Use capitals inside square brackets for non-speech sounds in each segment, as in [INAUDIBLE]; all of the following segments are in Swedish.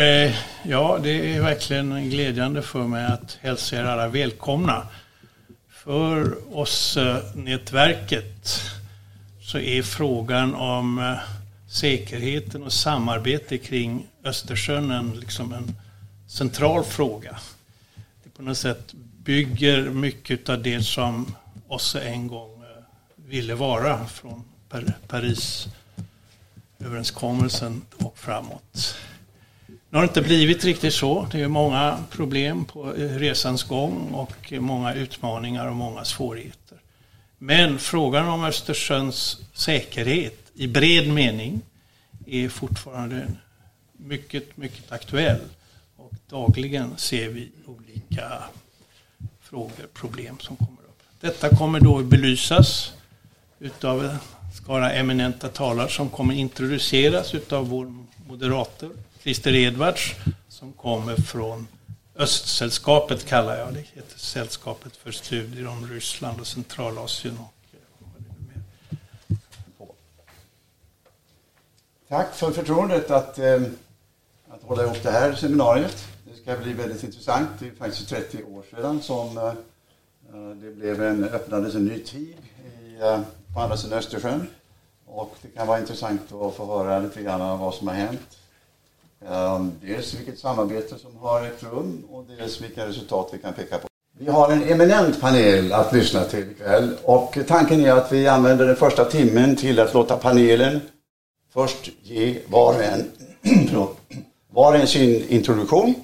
Eh, ja, det är verkligen glädjande för mig att hälsa er alla välkomna. För oss nätverket så är frågan om eh, säkerheten och samarbete kring Östersjön en, liksom en central fråga. Det på något sätt bygger mycket av det som OSSE en gång eh, ville vara från Parisöverenskommelsen och framåt. Nu har det inte blivit riktigt så. Det är många problem på eh, resans gång och många utmaningar och många svårigheter. Men frågan om Östersjöns säkerhet i bred mening är fortfarande mycket, mycket aktuell. Och dagligen ser vi olika frågor, problem som kommer upp. Detta kommer då belysas utav en skara eminenta talare som kommer introduceras utav vår moderator Christer Edvards som kommer från Östsällskapet kallar jag det. heter Sällskapet för studier om Ryssland och Centralasien. Och eh, Tack för förtroendet att, eh, att hålla ihop det här seminariet. Det ska bli väldigt intressant. Det är faktiskt 30 år sedan som eh, eh, det blev en, öppnades en ny tid i, eh, på andra sidan Östersjön. Och det kan vara intressant att få höra lite grann om vad som har hänt Ehm, dels vilket samarbete som har ägt rum och dels vilka resultat vi kan peka på. Vi har en eminent panel att lyssna till ikväll och tanken är att vi använder den första timmen till att låta panelen först ge var och en, [CLEARS THROAT] [CLEARS THROAT] var och en sin introduktion.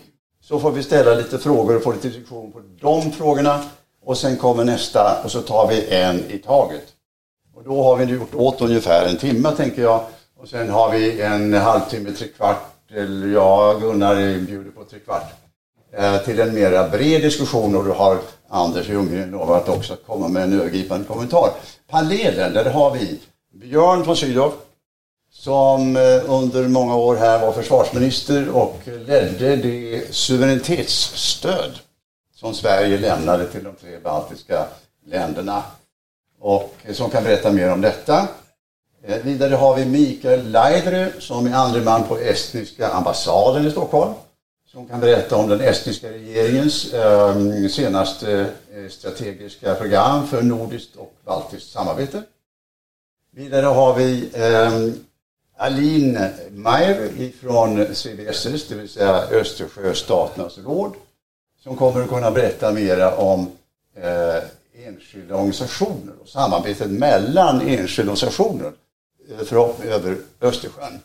Så får vi ställa lite frågor och få lite diskussion på de frågorna och sen kommer nästa och så tar vi en i taget. Och då har vi gjort åt ungefär en timme tänker jag och sen har vi en halvtimme, tre kvart eller jag, Gunnar, bjuder på trekvart. eh, till en mera bred diskussion och då har Anders Ljunggren lovat också att komma med en övergripande kommentar. Panelen, där har vi Björn von Sydow som eh, under många år här var försvarsminister och ledde det suveränitetsstöd som Sverige lämnade till de tre baltiska länderna och eh, som kan berätta mer om detta. Eh, vidare har vi Mikael Laidre som är andre man på estniska ambassaden i Stockholm. Som kan berätta om den estniska regeringens ehm, eh, senaste strategiska program för nordiskt och baltiskt samarbete. Vidare har vi eh, Aline Meyer från CBSS, det vill säga Östersjöstaternas råd, som kommer att kunna berätta mera om eh, enskilda organisationer och samarbetet mellan enskilda organisationer Eh, för, över Östersjön.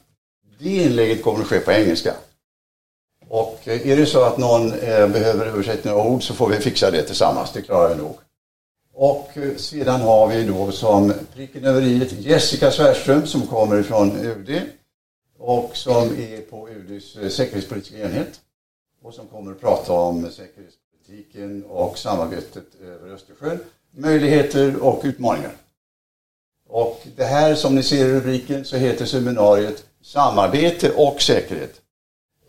Det inlägget kommer att ske på engelska. Och eh, är det så att någon eh, behöver översätta några ord så får vi fixa det tillsammans, det klarar vi nog. Och sedan har vi då som pricken över i Jessica Svärström som kommer från UD och som är på UDs säkerhetspolitiska enhet och som kommer att prata om säkerhetspolitiken och samarbetet över Östersjön, möjligheter och utmaningar. Och det här som ni ser i rubriken så heter seminariet Samarbete och säkerhet.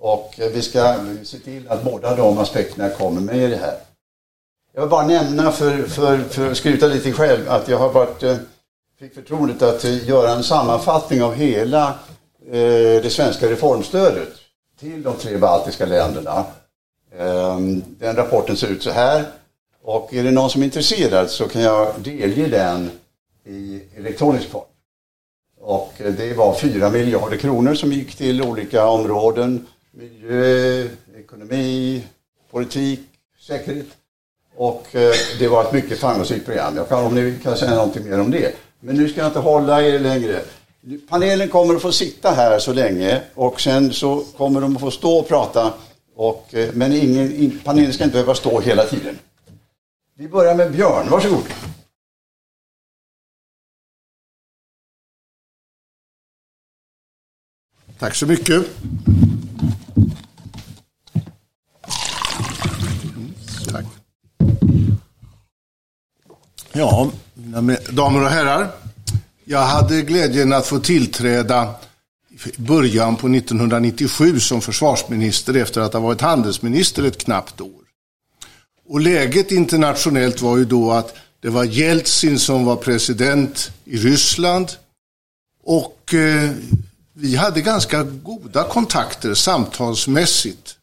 Och eh, vi ska se till att båda de aspekterna kommer med i det här. Jag vill bara nämna för, för, för att skryta lite själv att jag har varit, eh, fick förtroendet att eh, göra en sammanfattning av hela eh, det svenska reformstödet till de tre baltiska länderna. Ehm, den rapporten ser ut så här. Och är det någon som är intresserad så kan jag delge den i elektronisk form. Och det var 4 miljarder kronor som gick till olika områden. Miljö, ekonomi, politik, säkerhet. Och eh, det var ett mycket framgångsrikt program. Jag kan, om ni kan säga någonting mer om det. Men nu ska jag inte hålla er längre. Panelen kommer att få sitta här så länge och sen så kommer de att få stå och prata. Och, eh, men ingen, panelen ska inte behöva stå hela tiden. Vi börjar med Björn, varsågod. Tack så mycket. Tack. Ja, damer och herrar. Jag hade glädjen att få tillträda i början på 1997 som försvarsminister efter att ha varit handelsminister ett knappt år. Och läget internationellt var ju då att det var Jeltsin som var president i Ryssland och eh, vi hade ganska goda kontakter samtalsmässigt.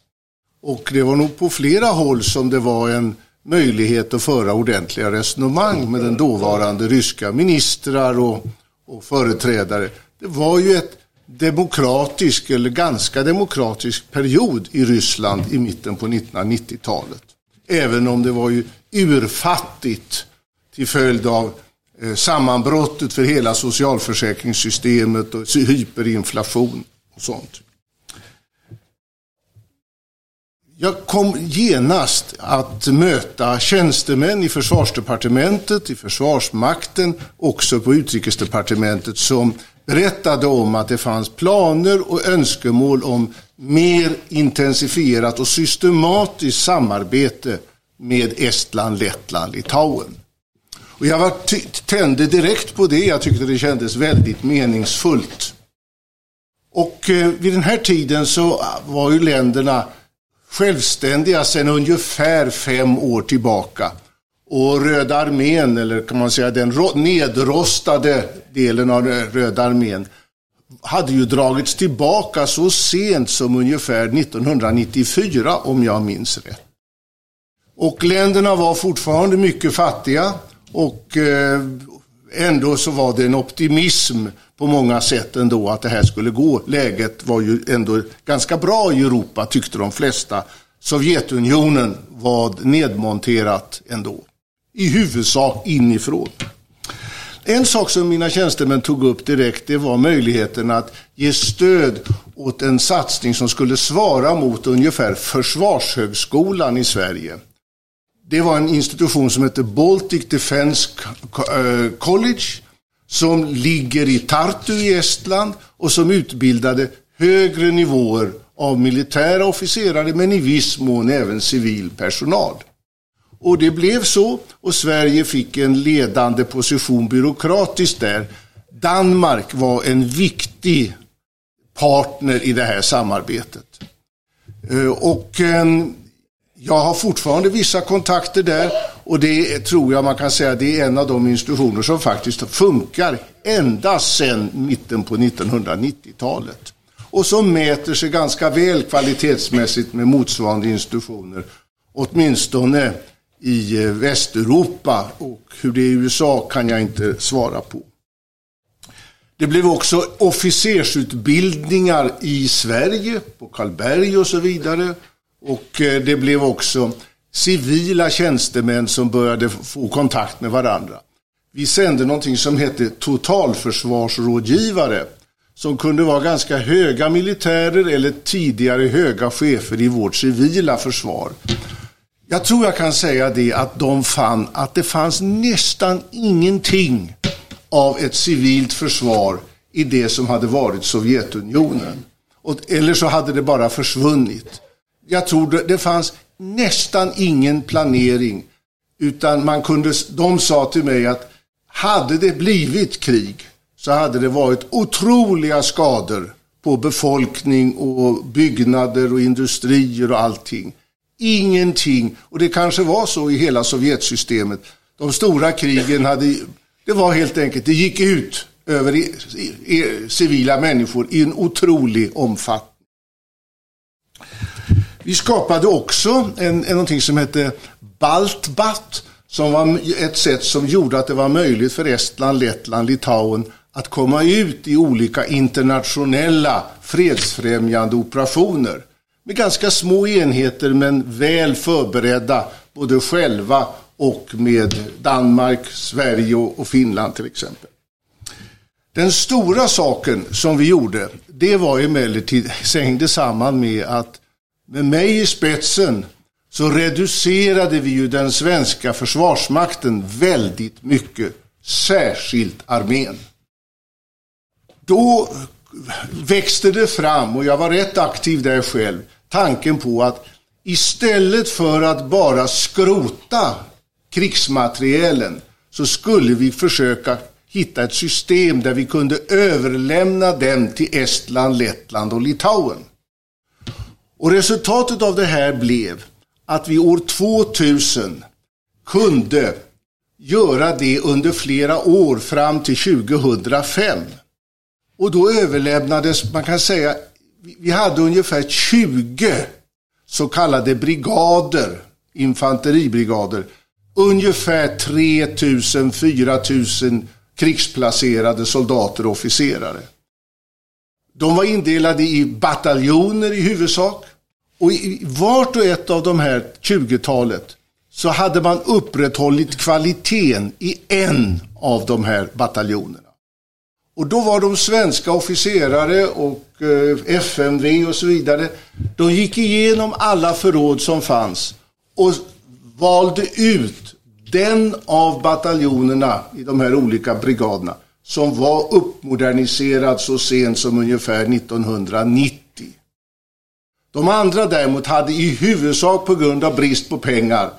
Och det var nog på flera håll som det var en möjlighet att föra ordentliga resonemang med den dåvarande ryska ministrar och, och företrädare. Det var ju ett demokratisk eller ganska demokratisk period i Ryssland i mitten på 1990-talet. Även om det var ju urfattigt till följd av Eh, sammanbrottet för hela socialförsäkringssystemet och hyperinflation och sånt. Jag kom genast att möta tjänstemän i försvarsdepartementet, i försvarsmakten, också på utrikesdepartementet som berättade om att det fanns planer och önskemål om mer intensifierat och systematiskt samarbete med Estland, Lettland, Litauen. Och jag var tände direkt på det. Jag tyckte det kändes väldigt meningsfullt. Och eh, vid den här tiden så var ju länderna självständiga sedan ungefär fem år tillbaka. Och Röda armén, eller kan man säga den nedrostade delen av eh, Röda armén, hade ju dragits tillbaka så sent som ungefär 1994 om jag minns rätt. Och länderna var fortfarande mycket fattiga och eh, ändå så var det en optimism på många sätt ändå att det här skulle gå. Läget var ju ändå ganska bra i Europa tyckte de flesta. Sovjetunionen var nedmonterat ändå. I huvudsak inifrån. En sak som mina tjänstemän tog upp direkt det var möjligheten att ge stöd åt en satsning som skulle svara mot ungefär Försvarshögskolan i Sverige. Det var en institution som hette Baltic Defence eh, College som ligger i Tartu i Estland och som utbildade högre nivåer av militära officerare men i viss mån även civil personal. Och det blev så och Sverige fick en ledande position byråkratiskt där. Danmark var en viktig partner i det här samarbetet. Eh, och eh, jag har fortfarande vissa kontakter där och det tror jag man kan säga det är en av de institutioner som faktiskt funkar ända sedan mitten på 1990-talet och som mäter sig ganska väl kvalitetsmässigt med motsvarande institutioner, åtminstone i eh, Västeuropa och hur det är i USA kan jag inte svara på. Det blev också officersutbildningar i Sverige, på Karlberg och så vidare. Och eh, det blev också civila tjänstemän som började få kontakt med varandra. Vi sände någonting som hette totalförsvarsrådgivare som kunde vara ganska höga militärer eller tidigare höga chefer i vårt civila försvar. Jag tror jag kan säga det att de fann att det fanns nästan ingenting av ett civilt försvar i det som hade varit Sovjetunionen. eller så hade det bara försvunnit jag tror det, det fanns nästan ingen planering. Utan man kunde, de sa till mig att hade det blivit krig så hade det varit otroliga skador på befolkning och byggnader och industrier och allting. Ingenting, och det kanske var så i hela Sovjetsystemet. De stora krigen hade, det var helt enkelt, det gick ut över i, i, i, civila människor i en otrolig omfattning. Vi skapade också en, en, någonting som hette Baltbat som var ett sätt som gjorde att det var möjligt för Estland, Lettland, Litauen att komma ut i olika internationella fredsfrämjande operationer. Med ganska små enheter men väl förberedda både själva och med Danmark, Sverige och Finland till exempel. Den stora saken som vi gjorde, det var emellertid, [LAUGHS] hängde samman med att med mig i spetsen så reducerade vi ju den svenska försvarsmakten väldigt mycket, särskilt armén. Då växte det fram, och jag var rätt aktiv där själv, tanken på att istället för att bara skrota krigsmaterielen så skulle vi försöka hitta ett system där vi kunde överlämna den till Estland, Lettland och Litauen. Och resultatet av det här blev att vi år 2000 kunde göra det under flera år fram till 2005. Och då överlämnades, man kan säga, vi hade ungefär 20 så kallade brigader, infanteribrigader. Ungefär 3000, 4000 krigsplacerade soldater och officerare. De var indelade i bataljoner i huvudsak. Och i vart och ett av de här 20-talet så hade man upprätthållit kvaliteten i en av de här bataljonerna. Och då var de svenska officerare och eh, FMV och så vidare, de gick igenom alla förråd som fanns och valde ut den av bataljonerna i de här olika brigaderna som var uppmoderniserad så sent som ungefär 1990. De andra däremot hade i huvudsak på grund av brist på pengar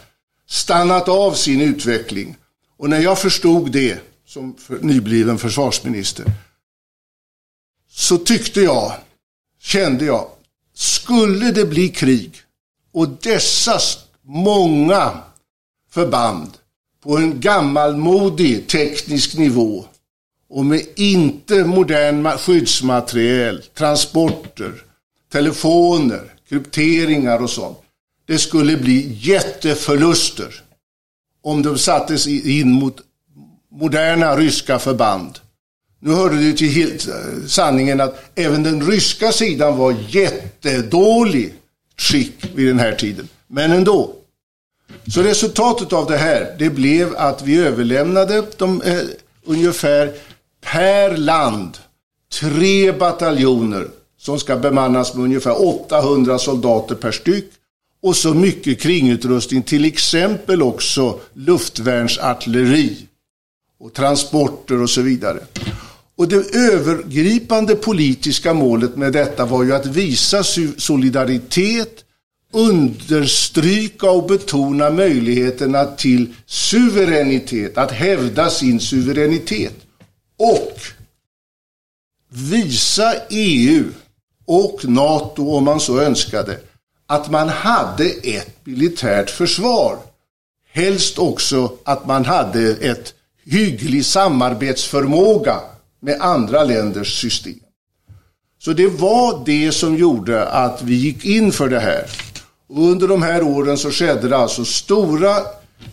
stannat av sin utveckling. Och när jag förstod det som nybliven försvarsminister så tyckte jag, kände jag, skulle det bli krig och dessa många förband på en gammalmodig teknisk nivå och med inte modern skyddsmateriel, transporter, telefoner, krypteringar och sånt. Det skulle bli jätteförluster om de sattes in mot moderna ryska förband. Nu hörde det till eh, sanningen att även den ryska sidan var jättedålig skick vid den här tiden. Men ändå. Så resultatet av det här, det blev att vi överlämnade de, eh, ungefär per land tre bataljoner som ska bemannas med ungefär 800 soldater per styck och så mycket kringutrustning, till exempel också luftvärnsartilleri och transporter och så vidare. Och det övergripande politiska målet med detta var ju att visa solidaritet, understryka och betona möjligheterna till suveränitet, att hävda sin suveränitet och visa EU och NATO, om man så önskade, att man hade ett militärt försvar. Helst också att man hade ett hygglig samarbetsförmåga med andra länders system. Så det var det som gjorde att vi gick in för det här. Och under de här åren så skedde det alltså stora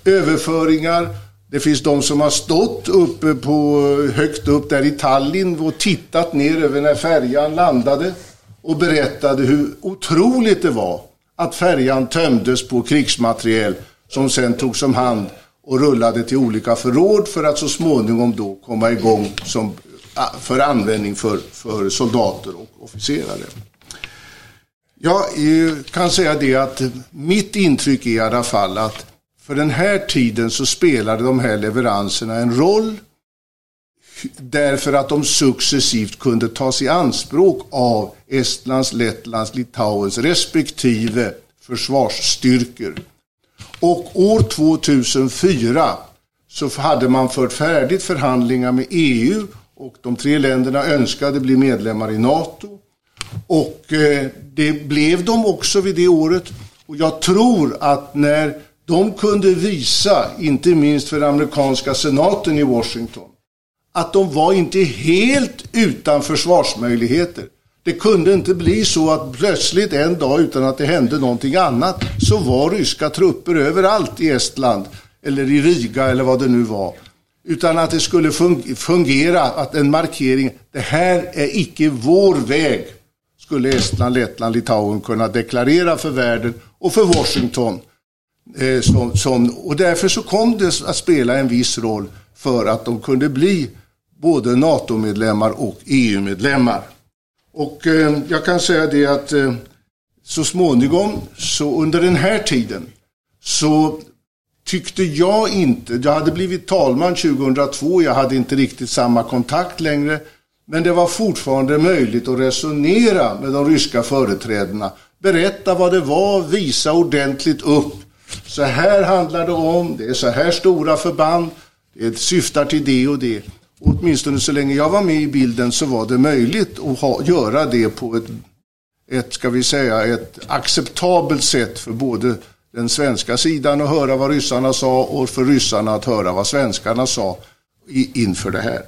överföringar. Det finns de som har stått uppe på, högt upp där i Tallinn och tittat ner över när färjan landade och berättade hur otroligt det var att färjan tömdes på krigsmateriel som sen togs om hand och rullade till olika förråd för att så småningom då komma igång som, för användning för, för soldater och officerare. Jag eh, kan säga det att mitt intryck är i alla fall att för den här tiden så spelade de här leveranserna en roll därför att de successivt kunde tas i anspråk av Estlands, Lettlands, Litauens respektive försvarsstyrkor. Och år 2004 så hade man fört färdigt förhandlingar med EU och de tre länderna önskade bli medlemmar i NATO. Och eh, det blev de också vid det året. Och jag tror att när de kunde visa, inte minst för amerikanska senaten i Washington, att de var inte helt utan försvarsmöjligheter. Det kunde inte bli så att plötsligt en dag utan att det hände någonting annat så var ryska trupper överallt i Estland eller i Riga eller vad det nu var. Utan att det skulle fungera, att en markering, det här är icke vår väg, skulle Estland, Lettland, Litauen kunna deklarera för världen och för Washington. Eh, som, som, och därför så kom det att spela en viss roll för att de kunde bli både NATO-medlemmar och EU-medlemmar. Och eh, jag kan säga det att eh, så småningom, så under den här tiden, så tyckte jag inte, jag hade blivit talman 2002, jag hade inte riktigt samma kontakt längre, men det var fortfarande möjligt att resonera med de ryska företrädarna, berätta vad det var, visa ordentligt upp. Så här handlar det om, det är så här stora förband, det syftar till det och det åtminstone så länge jag var med i bilden så var det möjligt att ha, göra det på ett, ett, ska vi säga, ett acceptabelt sätt för både den svenska sidan att höra vad ryssarna sa och för ryssarna att höra vad svenskarna sa i, inför det här.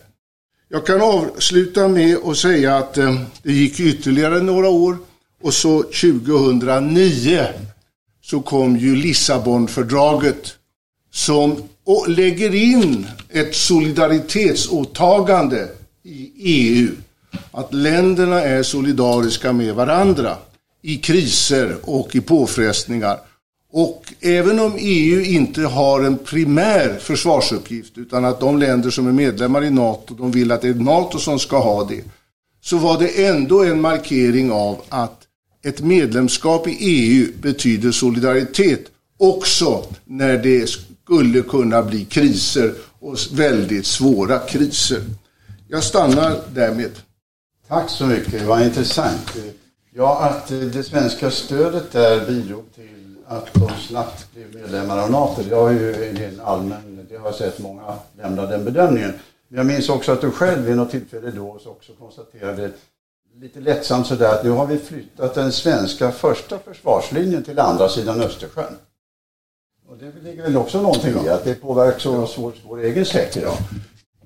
Jag kan avsluta med att säga att eh, det gick ytterligare några år och så 2009 så kom ju Lissabonfördraget som lägger in ett solidaritetsåtagande i EU. Att länderna är solidariska med varandra i kriser och i påfrestningar. Och även om EU inte har en primär försvarsuppgift utan att de länder som är medlemmar i NATO, de vill att det är NATO som ska ha det, så var det ändå en markering av att ett medlemskap i EU betyder solidaritet också när det skulle kunna bli kriser och väldigt svåra kriser. Jag stannar därmed. Tack så mycket, vad intressant. Ja, att eh, det svenska stödet där bidrog till att de snabbt blev medlemmar av NATO, det har ju en allmän, det har jag sett många lämna den bedömningen. Men jag minns också att du själv vid något tillfälle då också konstaterade lite lättsamt sådär att nu har vi flyttat den svenska första försvarslinjen till andra sidan Östersjön. Och det ligger väl också någonting i att det påverkar vår, vår egen säkerhet.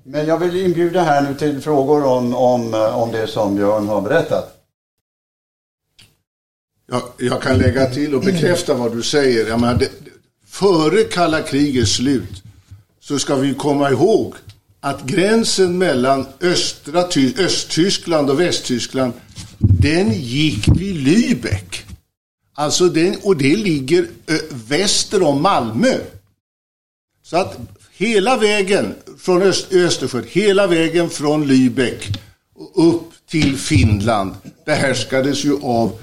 Men jag vill inbjuda här nu till frågor om, om, om det som Björn har berättat. Jag, jag kan lägga till och bekräfta vad du säger. Jag menar, det, före kalla krigets slut så ska vi komma ihåg att gränsen mellan östra, Östtyskland och Västtyskland den gick vid Lübeck. Alltså den, och det ligger väster om Malmö. Så att hela vägen från Öst, Östersjön, hela vägen från Lübeck upp till Finland behärskades ju av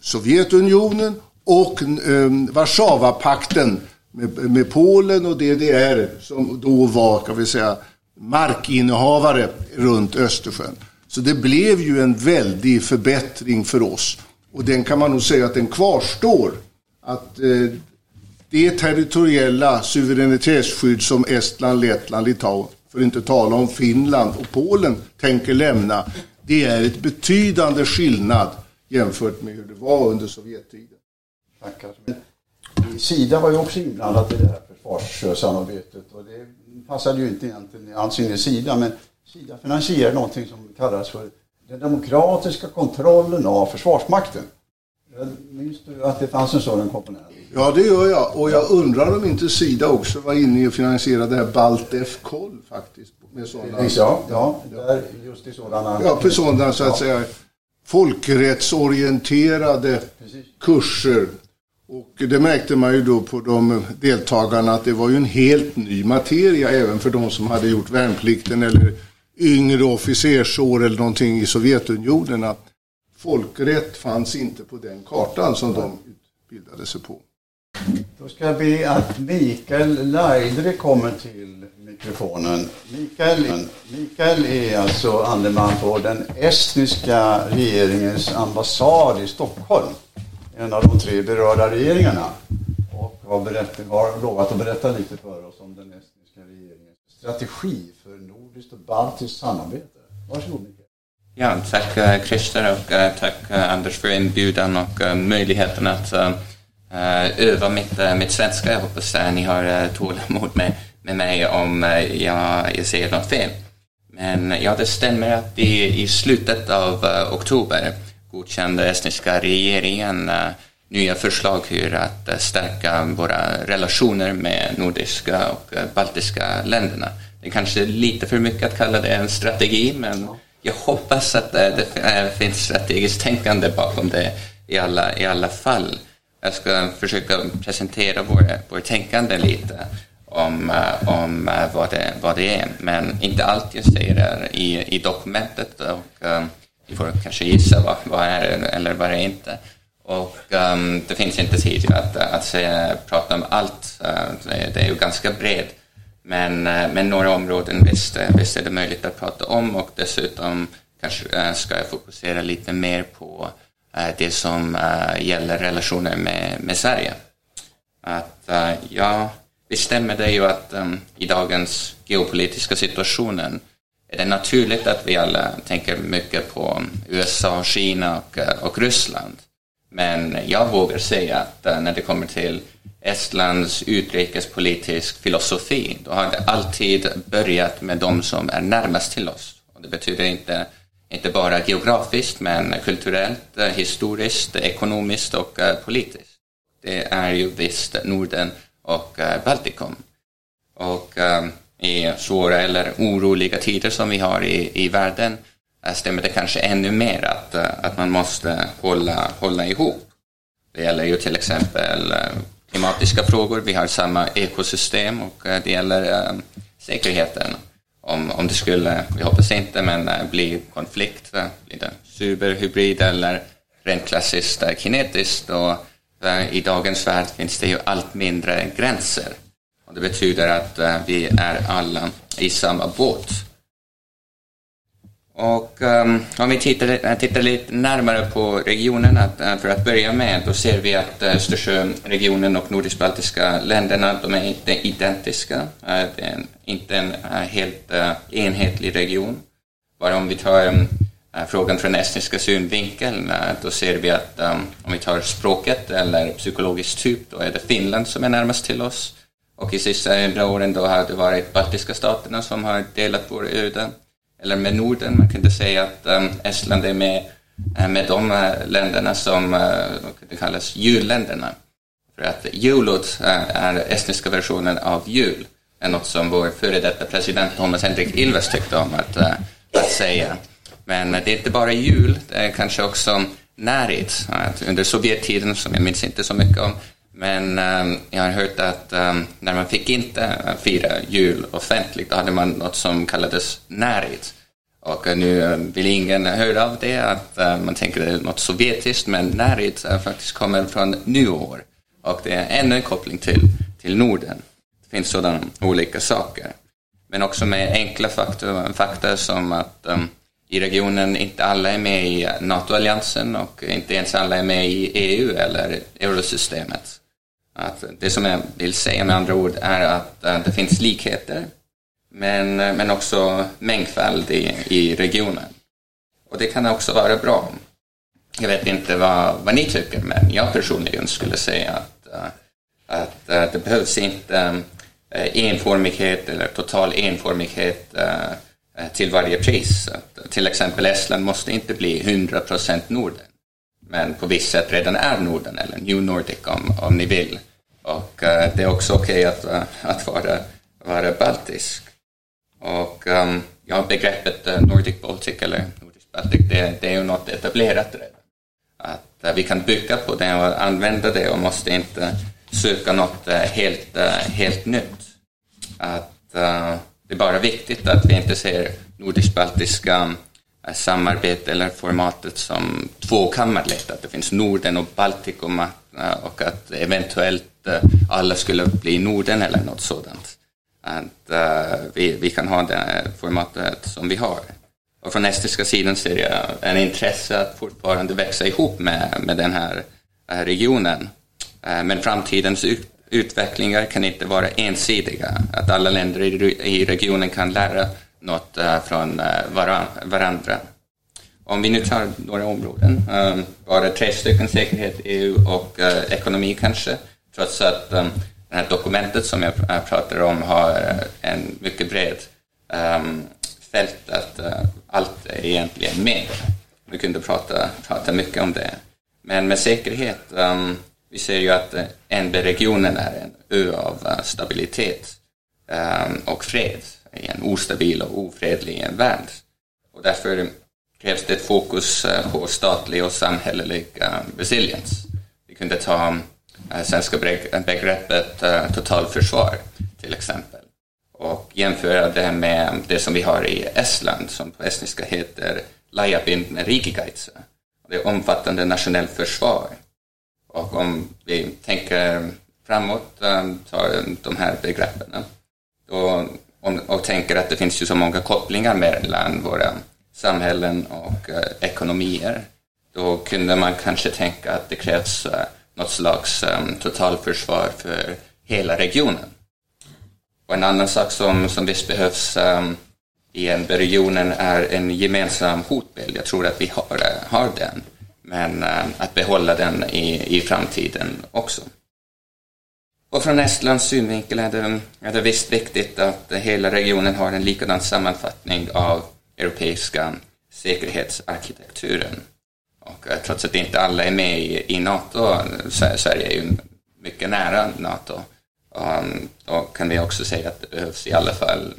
Sovjetunionen och eh, Warszawapakten med, med Polen och DDR som då var, kan vi säga, markinnehavare runt Östersjön. Så det blev ju en väldig förbättring för oss. Och den kan man nog säga att den kvarstår. Att eh, det territoriella suveränitetsskydd som Estland, Lettland, Litauen, för att inte tala om Finland och Polen, tänker lämna, det är ett betydande skillnad jämfört med hur det var under Sovjettiden. Tackar. Sida var ju också inblandat i det här försvarssamarbetet och det passade ju inte egentligen alls in i Sida men Sida finansierar någonting som kallas för den demokratiska kontrollen av Försvarsmakten. Minns du att det fanns en sådan komponent? Ja, det gör jag. Och jag undrar om inte Sida också var inne och finansierade det här Baltef-koll faktiskt. Med sådana, ja, ja, där, just i sådana... Ja, på sådana så att ja. säga folkrättsorienterade Precis. kurser. Och det märkte man ju då på de deltagarna att det var ju en helt ny materia även för de som hade gjort värnplikten eller yngre officersår eller någonting i Sovjetunionen. Att folkrätt fanns inte på den kartan som de utbildade sig på. Då ska jag be att Mikael Laidre kommer till mikrofonen. Mikael, Mikael är alltså andeman på den estniska regeringens ambassad i Stockholm. En av de tre berörda regeringarna. Och har, berätt, har lovat att berätta lite för oss om den estniska regeringens strategi för nordiskt och baltiskt samarbete. Varsågod Mikael. Ja, tack eh, Christer och eh, tack eh, Anders för inbjudan och möjligheten att öva mitt, mitt svenska. Jag hoppas ni har tålamod med, med mig om jag, jag säger något fel. Men ja, det stämmer att i, i slutet av oktober godkände estniska regeringen nya förslag hur att stärka våra relationer med nordiska och baltiska länderna. Det är kanske lite för mycket att kalla det en strategi, men jag hoppas att det finns strategiskt tänkande bakom det i alla, i alla fall. Jag ska försöka presentera vår, vår tänkande lite om, om vad, det, vad det är, men inte allt jag säger i, i dokumentet och vi får kanske gissa vad, vad är det eller vad det inte. Och um, det finns inte tid att, att säga, prata om allt. Eh, det, är ju ganska bred men, eh, men några områden visst, eh, visst är det möjligt att prata om och dessutom kanske ska jag fokusera lite mer på det som gäller relationer med, med Sverige. Att, ja, visst stämmer det ju att um, i dagens geopolitiska situationen är det naturligt att vi alla tänker mycket på USA, Kina och, eh, och Ryssland. Men jag vågar säga att eh, när det kommer till Estlands utrikespolitisk filosofi, då har det alltid börjat med de som är närmast till oss. Och det betyder inte, inte bara geografiskt, men kulturellt, eh, historiskt, ekonomiskt och politiskt. Det är ju visst Norden och Baltikum. Och i svåra eller oroliga tider som vi har i, i världen eh, stämmer det kanske ännu mer att, eh, att man måste hålla, hålla ihop. Det gäller ju till exempel eh, klimatiska frågor. Vi har samma ekosystem och det gäller säkerheten. Om, om det skulle, vi hoppas inte, men bli konflikt, blir det superhybrid eller rent klassiskt kinetiskt. Och i dagens värld finns det ju allt mindre gränser. Och det betyder att eh, vi är alla i samma båt. Och um, om vi tittar, eh, tittar, lite närmare på regionerna, eh, för att börja med, då ser vi att Östersjöregionen och nordisk-baltiska länderna, de är inte identiska. Det är inte en helt enhetlig region. Bara om vi tar ehm, frågan från estniska synvinkeln, då ser vi att um, om vi tar språket eller psykologisk typ, då är det Finland som är närmast till oss. Och i sista hundra åren då har det varit baltiska staterna som har delat vår öde eller med Norden. Man kunde säga att um, Estland är med, eh, med de eh, länderna som eh, uh, kunde kallas julländerna. För att julot är estniska versionen av jul, är något som vår före detta president Thomas Henrik Ilves tyckte om att, att säga. Men det är inte bara jul, det är kanske också närhet. Under Sovjettiden, som jag minns inte så mycket om, men um, jag har hört att um, när man fick inte fira jul offentligt, då hade man något som kallades närhet. Och nu ehm, vill ingen höra av det, att uh, man tänker det är något sovjetiskt, men närhet faktiskt kommer från nyår. Och det är ännu en koppling till, till Norden. Det finns sådana olika saker. Men också med enkla fakta, fakta som att um, i regionen inte alla är med i NATO-alliansen och inte ens alla är med i EU eller eurosystemet. Att det som jag vill säga med andra ord är att eh, det finns likheter men, eh, men också mängdfald i, i regionen. Och det kan också vara bra. Jag vet inte vad, vad ni tycker, men jag personligen skulle säga att, eh, att det behövs inte enformighet eller total enformighet till varje pris. Att till exempel Estland måste inte bli 100% Norden men på visst sätt redan är Norden, eller New Nordic om, om ni vill. Och uh, det är också okej okay att, eh, att vara, vara baltisk. Och um, ja, begreppet eh, Nordic Baltic eller Nordic Baltic, det, det, är ju något etablerat redan. Att vi kan bygga på det och använda det och måste inte söka något helt, helt nytt. Att det är bara viktigt att vi inte ser nordisk-baltiska Eh, samarbete eller formatet som tvåkammarligt, att det finns Norden och Baltikum eh, och att eventuellt eh, alla skulle bli Norden eller något sådant. Att vi, vi kan ha det formatet som vi har. Och från estniska sidan ser jag en intresse att fortfarande växa ihop med, med den här regionen. Men framtidens ut, utvecklingar kan inte vara ensidiga. Att alla länder i, i regionen kan lära något eh, från eh, varandra. Om vi nu tar några områden, ehm, bara tre stycken, säkerhet, EU och eh, ekonomi kanske, trots att ehm, det här dokumentet som jag pratar om har en mycket bred ehm, fält att allt är egentligen med. Vi kunde prata, prata mycket om det. Men med säkerhet, vi ser ju att NB-regionen är en ö av stabilitet och fred i en ostabil och ofredlig värld. Och därför krävs det ett fokus eh, på statlig och samhällelig resiliens. resilience. Vi kunde ta eh, svenska begreppet totalförsvar till exempel och jämföra det med det som vi har i Estland som på estniska heter Lajapin Riigikaitse. Det är omfattande nationellt försvar. Och om vi tänker framåt, tar de här begreppen då, och tänker att det finns ju så många kopplingar mellan våra samhällen och eh, ekonomier, då kunde man kanske tänka att det krävs eh, något slags um, totalförsvar för hela regionen. Och en annan sak som, som visst behövs um, i en regionen är en gemensam hotbild. Jag tror att vi har, eh, har den, men att behålla den i, i framtiden också. Och från Estlands synvinkel är det, är det visst viktigt att hela regionen har en likadan sammanfattning av europeiska säkerhetsarkitekturen. Och eh, trots att inte alla är med i, i NATO, Sverige är ju mycket nära NATO, och då kan vi också säga att det behövs i alla fall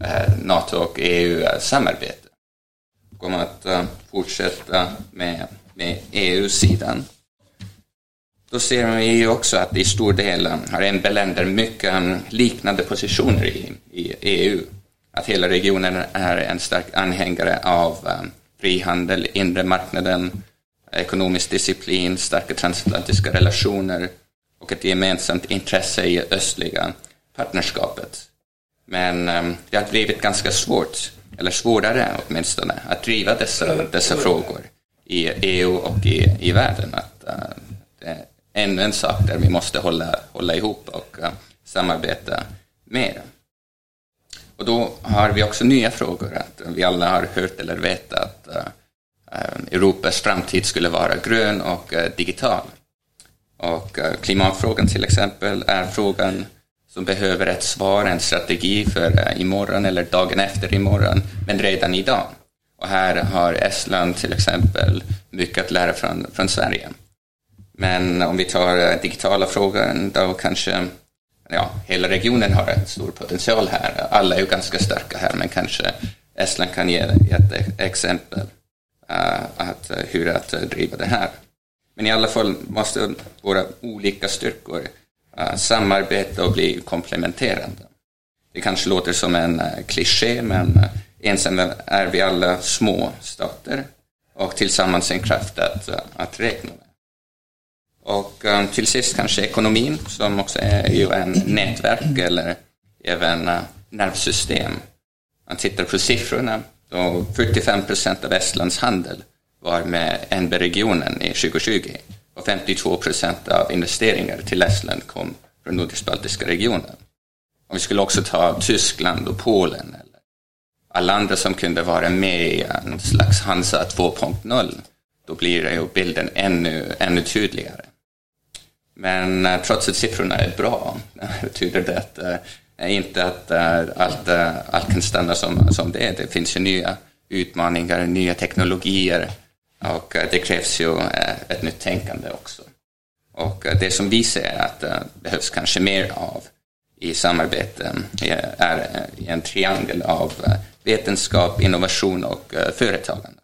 eh, NATO och EU-samarbete. Eh, Kommer att fortsätta med, med EU-sidan. Då ser vi ju också att i stor del har en länder mycket liknande positioner i, i EU. Att hela regionen är en stark anhängare av um, frihandel, inre marknaden, ekonomisk disciplin, starka transatlantiska relationer och ett gemensamt intresse i östliga partnerskapet. Men um, det har blivit ganska svårt, eller svårare åtminstone, att driva dessa, dessa frågor i EU och i, i världen. Att, uh, det ännu en sak där vi måste hålla, hålla ihop och uh, samarbeta mer. Och då har vi också nya frågor. Att vi alla har hört eller vet att eh, eh, Europas framtid skulle vara grön och digital. Och klimatfrågan till exempel är frågan som behöver ett svar, en strategi för imorgon eller dagen efter imorgon, men redan idag. Och här har Estland till exempel mycket att lära från, från Sverige. Men om vi tar eh, digitala frågan, då kanske ja, hela regionen har en stor potential här. Alla är ju ganska starka här, men kanske Estland kan ge ett exempel uh, att, uh, hur att uh, driva det här. Men i alla fall måste våra olika styrkor samarbeta och bli komplementerande. Det kanske låter som en kliché, men ensam är vi alla små stater och tillsammans en kraft att, att räkna med. Och um, till sist kanske ekonomin som också är ju en nätverk eller även uh, nervsystem. Man tittar på siffrorna då 45 procent av Estlands handel var med NB-regionen i 2020 och 52 procent av investeringar till Estland kom från nordisk-baltiska regionen. Och vi skulle också ta Tyskland och Polen eller alla andra som kunde vara med i en slags Hansa 2.0 då blir ju bilden ännu, ännu tydligare. Men eh, trots att siffrorna är bra [LAUGHS] betyder det att, eh, inte att eh, allt, allt kan stanna som, som det är. Det finns ju nya utmaningar, nya teknologier och det krävs ju ett nytt tänkande också. Och det som vi ser att det behövs kanske mer av i samarbete är en triangel av vetenskap, innovation och företagande.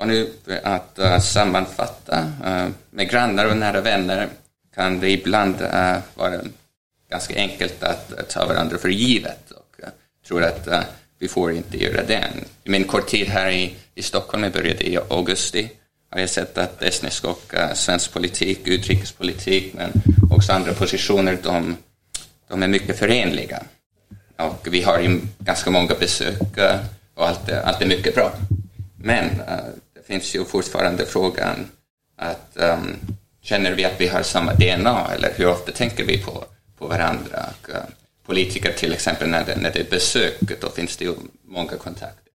Och nu eh, att uh, sammanfatta, uh, med grannar och nära vänner kan det ibland uh, vara ganska enkelt att ta varandra för givet och tror att vi får inte göra det. I min kort tid här i, i Stockholm, jag började i augusti, har jag sett att estnisk och svensk politik, utrikespolitik, men också andra positioner, de, de är mycket förenliga. Och vi har ju ganska många besök och allt, allt är mycket bra. Men finns ju fortfarande frågan att um, känner vi att vi har samma DNA eller hur ofta tänker vi på, på varandra? Och, uh, politiker till exempel när det, när det är besök, då finns det ju många kontakter.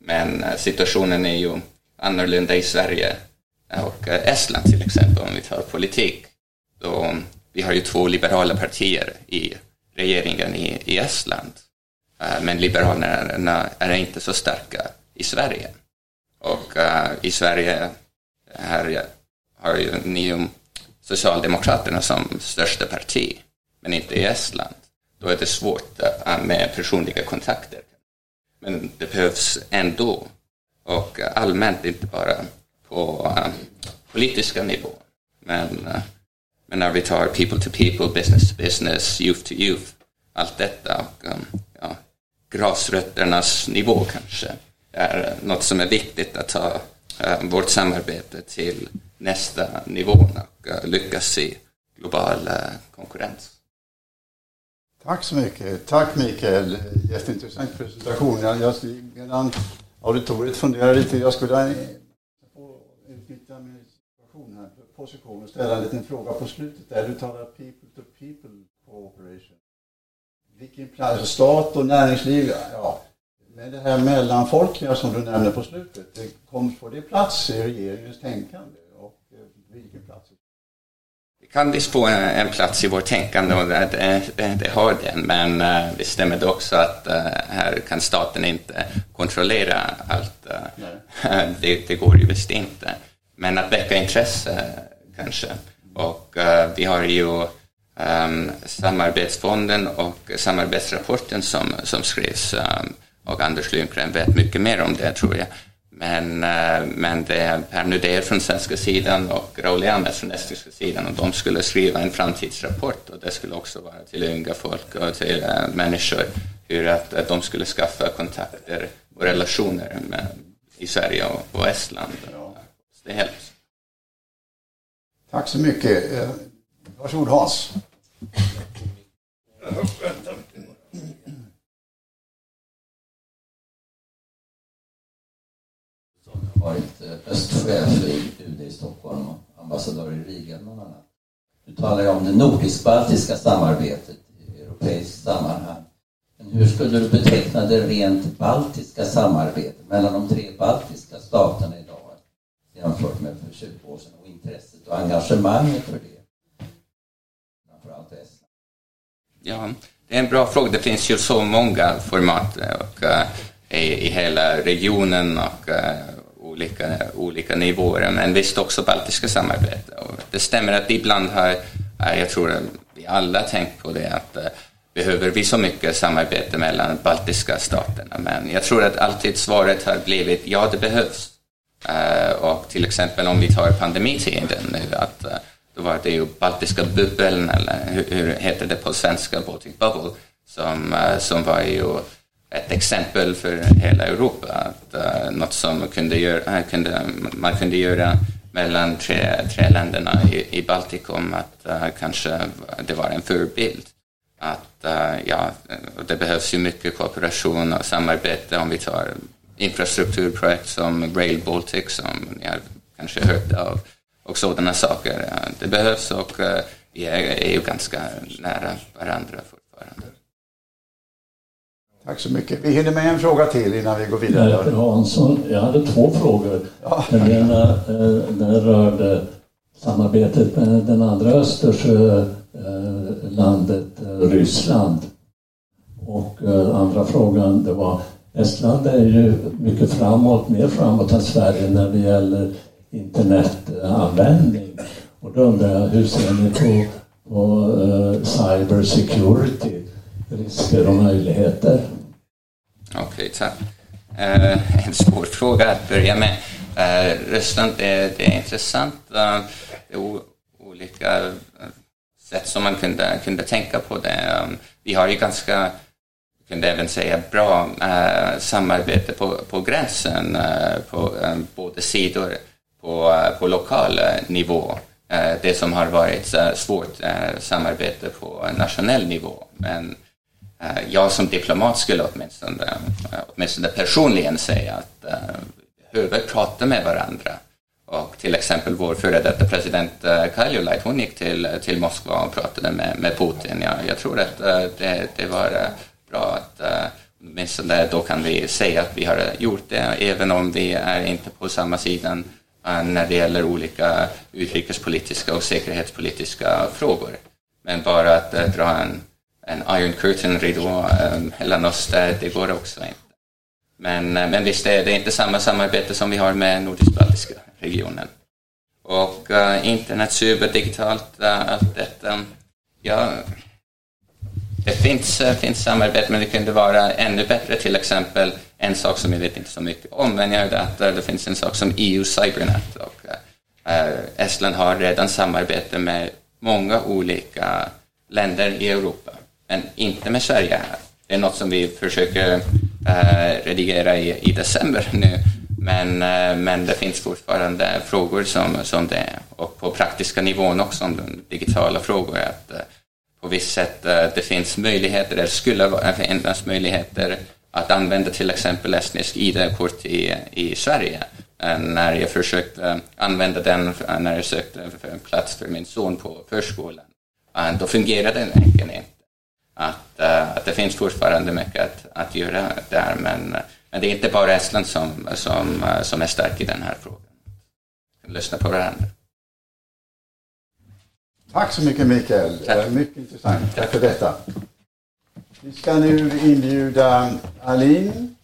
Men uh, situationen är ju annorlunda i Sverige och uh, Estland till exempel om vi tar politik. Då, vi har ju två liberala partier i regeringen i, i Estland. Uh, men liberalerna är inte så starka i Sverige. Och uh, i Sverige här har ju ni Socialdemokraterna som största parti, men inte i Estland. Då är det svårt uh, med personliga kontakter. Men det behövs ändå, och eh, allmänt, inte bara på uh, politiska nivå. Men, men när vi tar people to people, business to business, youth to youth, allt detta och um, ja, gräsrötternas nivå kanske är något som är viktigt att ta eh, vårt samarbete till nästa nivå och eh, lyckas i global eh, konkurrens. Tack så mycket. Tack Mikael. Jätteintressant presentation. Jag, jag, medan auditoriet funderar lite. Jag skulle utnyttja min situation här, position och ställa en liten fråga på slutet där. Du talar people to people cooperation. Vilken plats, stat och näringsliv, ja, med det här mellanfolkliga som du nämnde på slutet, det kom, får det plats i regeringens tänkande? Och eh, vilken plats? kan visst få en, plats i vårt tänkande och det, det, det har den, men uh, det stämmer också att uh, här kan staten inte kontrollera allt. [LAUGHS] Det, det, går ju visst inte. Men att väcka intresse kanske. Och vi har ju um, samarbetsfonden och samarbetsrapporten som, som skrivs um, och Anders Lundgren vet mycket mer om det tror jag. Men, uh, men det är Per Nudér från svenska sidan och Raoul James från estniska sidan och de skulle skriva en framtidsrapport och det skulle också vara till unga folk och till uh, människor hur att, de skulle skaffa kontakter och relationer med, i Sverige och, och Estland. Ja. Det är Tack så mycket. Eh, varsågod Hans. Varit eh, östchef i UD i Stockholm och ambassadör i Riga bland annat. Du talar ju om det nordisk-baltiska samarbetet i europeiskt sammanhang. Men hur skulle du beteckna det rent baltiska samarbetet mellan de tre baltiska staterna idag jämfört med för 20 år sedan och intresset och engagemanget för det? Framförallt Estland. Ja, det är en bra fråga. Det finns ju så många format eh, och, uh, i, i hela regionen och uh, olika, olika nivåer, men visst också baltiska samarbete. Och det stämmer att ibland har, jag tror att vi alla tänkt på det, att eh, behöver vi så mycket samarbete mellan baltiska staterna? Men jag tror att alltid svaret har blivit ja, det behövs. Eh, och till exempel om vi tar pandemitiden nu, att eh, då var det ju baltiska bubbeln, eller hur, heter det på svenska, Baltic Bubble, som, som var ju ett exempel för hela Europa. Att, uh, något som kunde göra, kunde, man kunde göra mellan tre, tre länderna i, i Baltikum, att uh, kanske det var en förebild. Att, uh, ja, det behövs ju mycket kooperation och samarbete om vi tar infrastrukturprojekt som Rail Baltic som ni har kanske hört av och sådana saker. Det behövs och vi är, är ju ganska nära varandra fortfarande. Tack så mycket. Vi hinner med en fråga till innan vi går vidare. Hansson, jag hade två frågor. Ja. Den ena eh, den rörde samarbetet med den andra Östersjölandet, eh, Ryssland. Och eh, andra frågan det var Estland är ju mycket framåt, mer framåt än Sverige när det gäller internetanvändning. Och då undrar jag, hur ser ni på, på cyber security? Risker och möjligheter? Okej, okay, tack. Eh, en svår fråga att börja med. Eh, Ryssland, det, det är intressant. Eh, det är olika eh, sätt som man kunde, kunde tänka på det. Eh, vi har ju ganska, kunde även säga, bra samarbete på, på gränsen på båda sidor på, på lokal nivå. det som har varit svårt samarbete på nationell nivå. Men Eh, Eh, jag som diplomat skulle åtminstone, eh, åtminstone personligen säga att vi behöver prata med varandra. Och till exempel vår före detta president eh, Kaljulait, hon gick till, till Moskva och pratade med, med Putin. Jag, jag tror att det, det var bra att åtminstone då kan vi säga att vi har gjort det, även om vi är inte på samma sidan när det gäller olika utrikespolitiska och säkerhetspolitiska frågor. Men bara att dra en en Iron Curtain-ridå um, ehm, mellan oss det går också inte. Men, eh, men visst, det, det är inte samma samarbete som vi har med nordisk-baltiska regionen. Och uh, internet, cyber, digitalt, uh, allt detta. Ja, det finns, uh, finns samarbete, men det kunde vara ännu bättre. Till exempel en sak som jag vet inte så mycket om, men jag vet att det finns en sak som EU Cybernet. Och, Estland har redan samarbete med många olika länder i Europa men inte med Sverige här. Det är något som vi försöker eh, redigera i, i december nu. Men, eh, men det finns fortfarande frågor som, som det är. Och på praktiska nivån också, om digitala frågor. Att, eh, på visst sätt eh, det finns möjligheter, eller skulle eh, finnas möjligheter att använda till exempel estnisk ID-kort i, i Sverige. Eh, när jag försökte använda den eh, när jag sökte för en plats för min son på förskolan. Eh, då fungerade den egentligen inte att, uh, att det finns fortfarande mycket att, att göra där. Men, men det är inte bara Estland som, som, uh, som är stark i den här frågan. Lyssna på varandra. Tack så mycket Mikael. Tack. Mycket intressant. Tack för detta. Vi ska nu inbjuda Aline.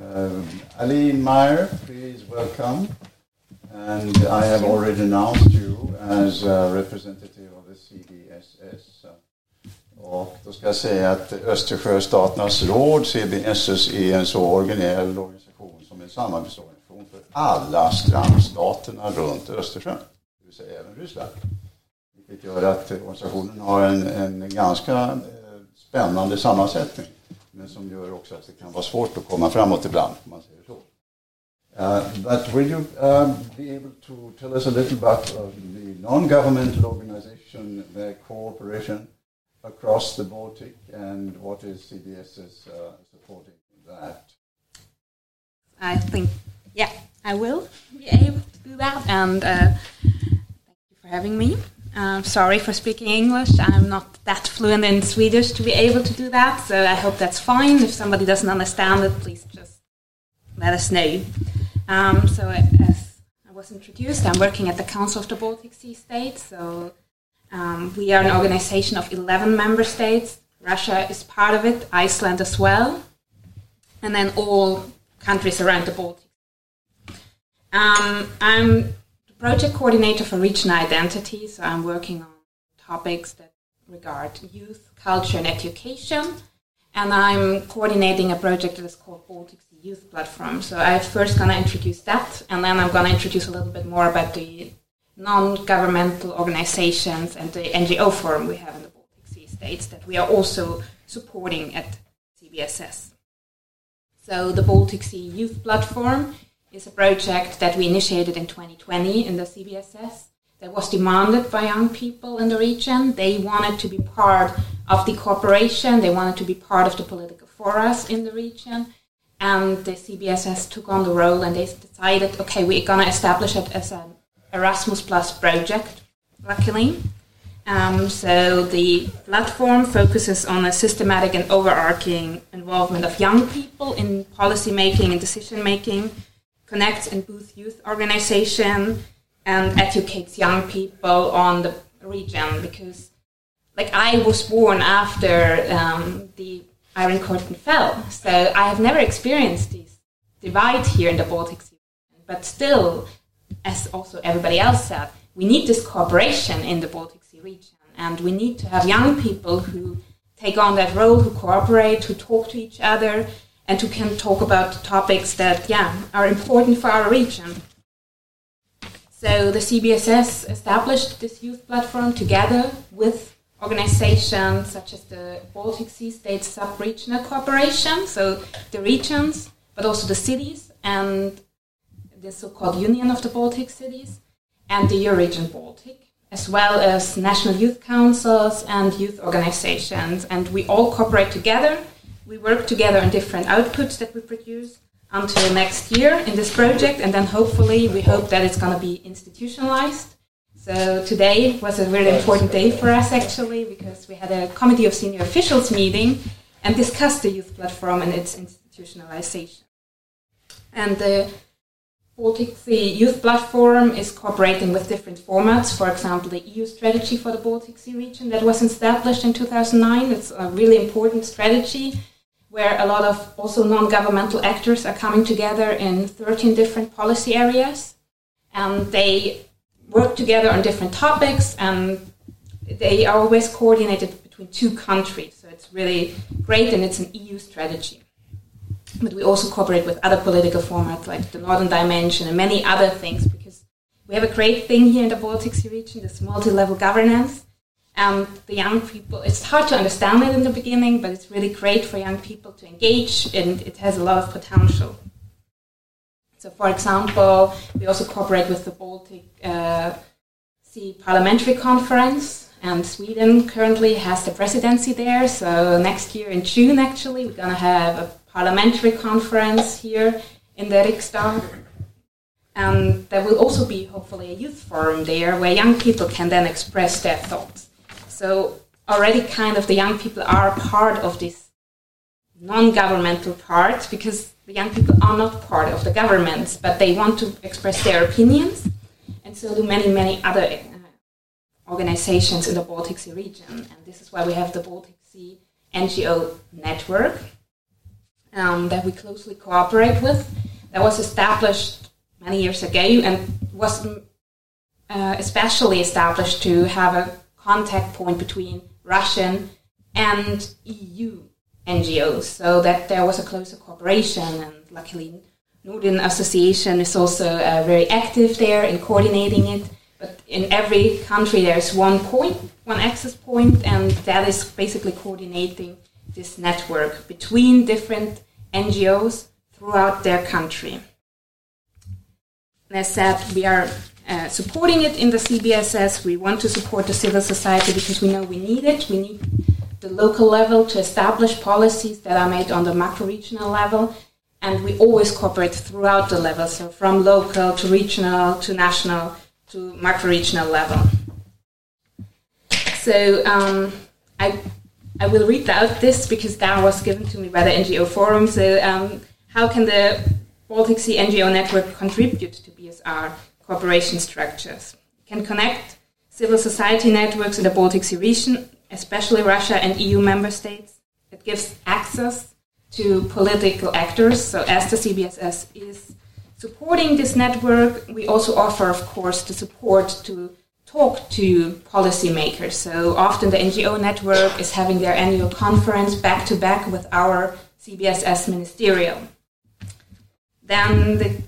Uh, Aline Meyer, please welcome. And I have already announced you as a representative of the CBSS. Och då ska jag säga att Östersjöstaternas råd, CBSS, är en så originell organisation som en samarbetsorganisation för alla strandstaterna runt Östersjön. Det vill säga även Ryssland. Vilket gör att organisationen har en, en ganska eh, spännande sammansättning. Men som gör också att det kan vara svårt att komma framåt ibland, om man säger så. Uh, but will you uh, be able to tell us a little about uh, the non-governmental organization, their cooperation across the Baltic, and what is CBS's uh, supporting that? I think, yeah, I will be able to do that. And uh, thank you for having me. Uh, sorry for speaking English. I'm not that fluent in Swedish to be able to do that, so I hope that's fine. If somebody doesn't understand it, please just let us know. Um, so, as I was introduced, I'm working at the Council of the Baltic Sea States. So, um, we are an organization of 11 member states. Russia is part of it, Iceland as well, and then all countries around the Baltic. Um, I'm the project coordinator for regional identity, so I'm working on topics that regard youth, culture, and education. And I'm coordinating a project that is called Baltic Sea Youth Platform. So I'm first going to introduce that, and then I'm going to introduce a little bit more about the non-governmental organizations and the NGO forum we have in the Baltic Sea states that we are also supporting at CBSS. So the Baltic Sea Youth Platform is a project that we initiated in 2020 in the CBSS that was demanded by young people in the region. They wanted to be part of the cooperation, they wanted to be part of the political forums in the region. And the CBSS took on the role and they decided, okay, we're going to establish it as an Erasmus Plus project, luckily. Um, so the platform focuses on a systematic and overarching involvement of young people in policy making and decision making, connects and boosts youth organization, and educates young people on the region. Because, like, I was born after um, the Iron Curtain fell, so I have never experienced this divide here in the Baltic Sea, but still as also everybody else said, we need this cooperation in the Baltic Sea region, and we need to have young people who take on that role, who cooperate, who talk to each other, and who can talk about topics that, yeah, are important for our region. So the CBSS established this youth platform together with organizations such as the Baltic Sea States Sub-Regional Cooperation, so the regions, but also the cities and the so-called Union of the Baltic Cities and the Euroregion Baltic, as well as national youth councils and youth organizations. And we all cooperate together. We work together on different outputs that we produce until next year in this project, and then hopefully we hope that it's going to be institutionalized. So today was a really important day for us actually because we had a committee of senior officials meeting and discussed the youth platform and its institutionalization. And the Baltic Sea Youth Platform is cooperating with different formats. For example, the EU strategy for the Baltic Sea region that was established in 2009. It's a really important strategy where a lot of also non-governmental actors are coming together in 13 different policy areas. And they work together on different topics and they are always coordinated between two countries. So it's really great and it's an EU strategy but we also cooperate with other political formats like the Northern Dimension and many other things because we have a great thing here in the Baltic Sea region, this multi-level governance. And the young people, it's hard to understand it in the beginning, but it's really great for young people to engage and it has a lot of potential. So, for example, we also cooperate with the Baltic uh, Sea Parliamentary Conference, and Sweden currently has the presidency there. So, next year in June, actually, we're going to have a parliamentary conference here in the Riksdag. And there will also be, hopefully, a youth forum there where young people can then express their thoughts. So, already, kind of, the young people are part of this non governmental part because the young people are not part of the governments, but they want to express their opinions. And so do many, many other uh, organizations in the Baltic Sea region. And this is why we have the Baltic Sea NGO network um, that we closely cooperate with. That was established many years ago and was uh, especially established to have a contact point between Russian and EU NGOs so that there was a closer cooperation and luckily Norden Association is also uh, very active there in coordinating it. But in every country, there's one point, one access point, and that is basically coordinating this network between different NGOs throughout their country. And as said, we are uh, supporting it in the CBSS. We want to support the civil society because we know we need it. We need the local level to establish policies that are made on the macro regional level and we always cooperate throughout the level, so from local to regional to national to macro regional level. So um, I, I will read out this because that was given to me by the NGO Forum. So um, how can the Baltic Sea NGO network contribute to BSR cooperation structures? Can connect civil society networks in the Baltic Sea region, especially Russia and EU member states. It gives access to political actors. So as the CBSS is supporting this network, we also offer, of course, the support to talk to policymakers. So often the NGO network is having their annual conference back to back with our CBSS ministerial. Then the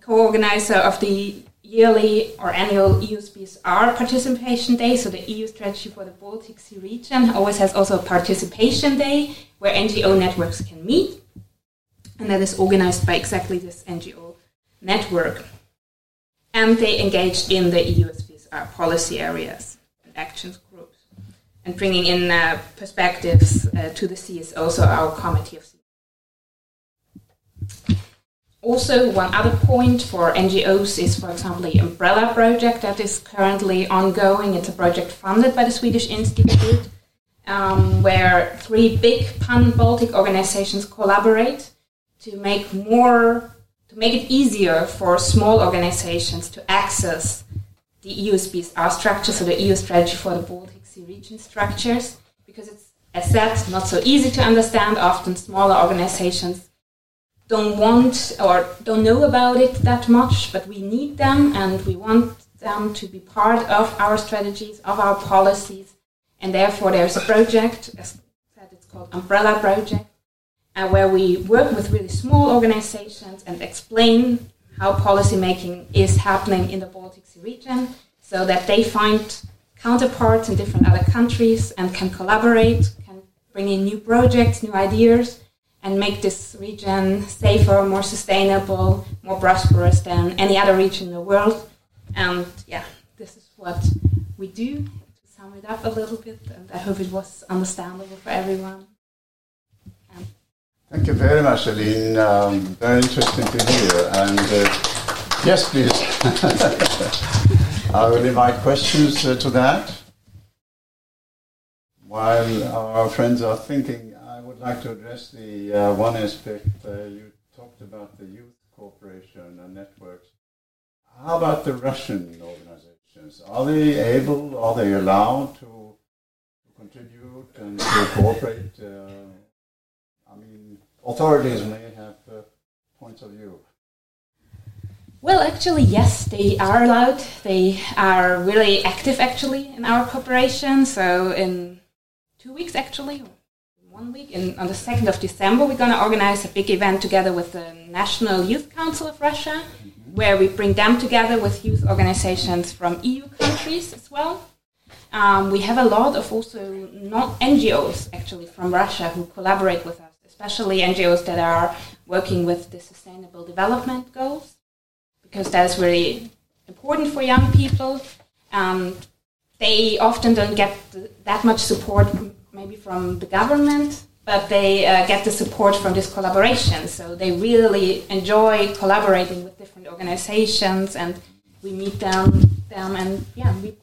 co-organizer of the yearly or annual EUSBSR participation day, so the EU strategy for the Baltic Sea region, always has also a participation day where NGO networks can meet, and that is organized by exactly this NGO network. And they engage in the EUSBSR policy areas and actions groups, and bringing in uh, perspectives uh, to the is also our committee of also, one other point for NGOs is, for example, the Umbrella project that is currently ongoing. It's a project funded by the Swedish Institute, um, where three big pan-Baltic organizations collaborate to make more, to make it easier for small organizations to access the EUSBSR structure, so the EU strategy for the Baltic Sea region structures, because it's, as said, not so easy to understand. Often smaller organizations don't want or don't know about it that much, but we need them and we want them to be part of our strategies, of our policies. And therefore, there's a project, as said, it's called Umbrella Project, uh, where we work with really small organizations and explain how policy making is happening in the Baltic Sea region so that they find counterparts in different other countries and can collaborate, can bring in new projects, new ideas, and make this region safer, more sustainable, more prosperous than any other region in the world. And yeah, this is what we do. To sum it up a little bit, and I hope it was understandable for everyone. Thank you very much, Aline. Um, very interesting to hear. And uh, yes, please. I will invite questions uh, to that. While our friends are thinking I would like to address the uh, one aspect. Uh, you talked about the youth cooperation and networks. How about the Russian organizations? Are they able, are they allowed to, contribute and to cooperate? Authorities may have uh, points of view. Well, actually, yes, they are allowed. They are really active, actually, in our cooperation. So, in two weeks, actually, one week. In, on the 2nd of December, we're going to organize a big event together with the National Youth Council of Russia, mm-hmm. where we bring them together with youth organizations from EU countries as well. Um, we have a lot of also not NGOs actually from Russia who collaborate with us, especially NGOs that are working with the Sustainable Development Goals, because that is really important for young people. Um, they often don't get that much support maybe from the government, but they uh, get the support from this collaboration. So they really enjoy collaborating with different organizations, and we meet them, them, and yeah, we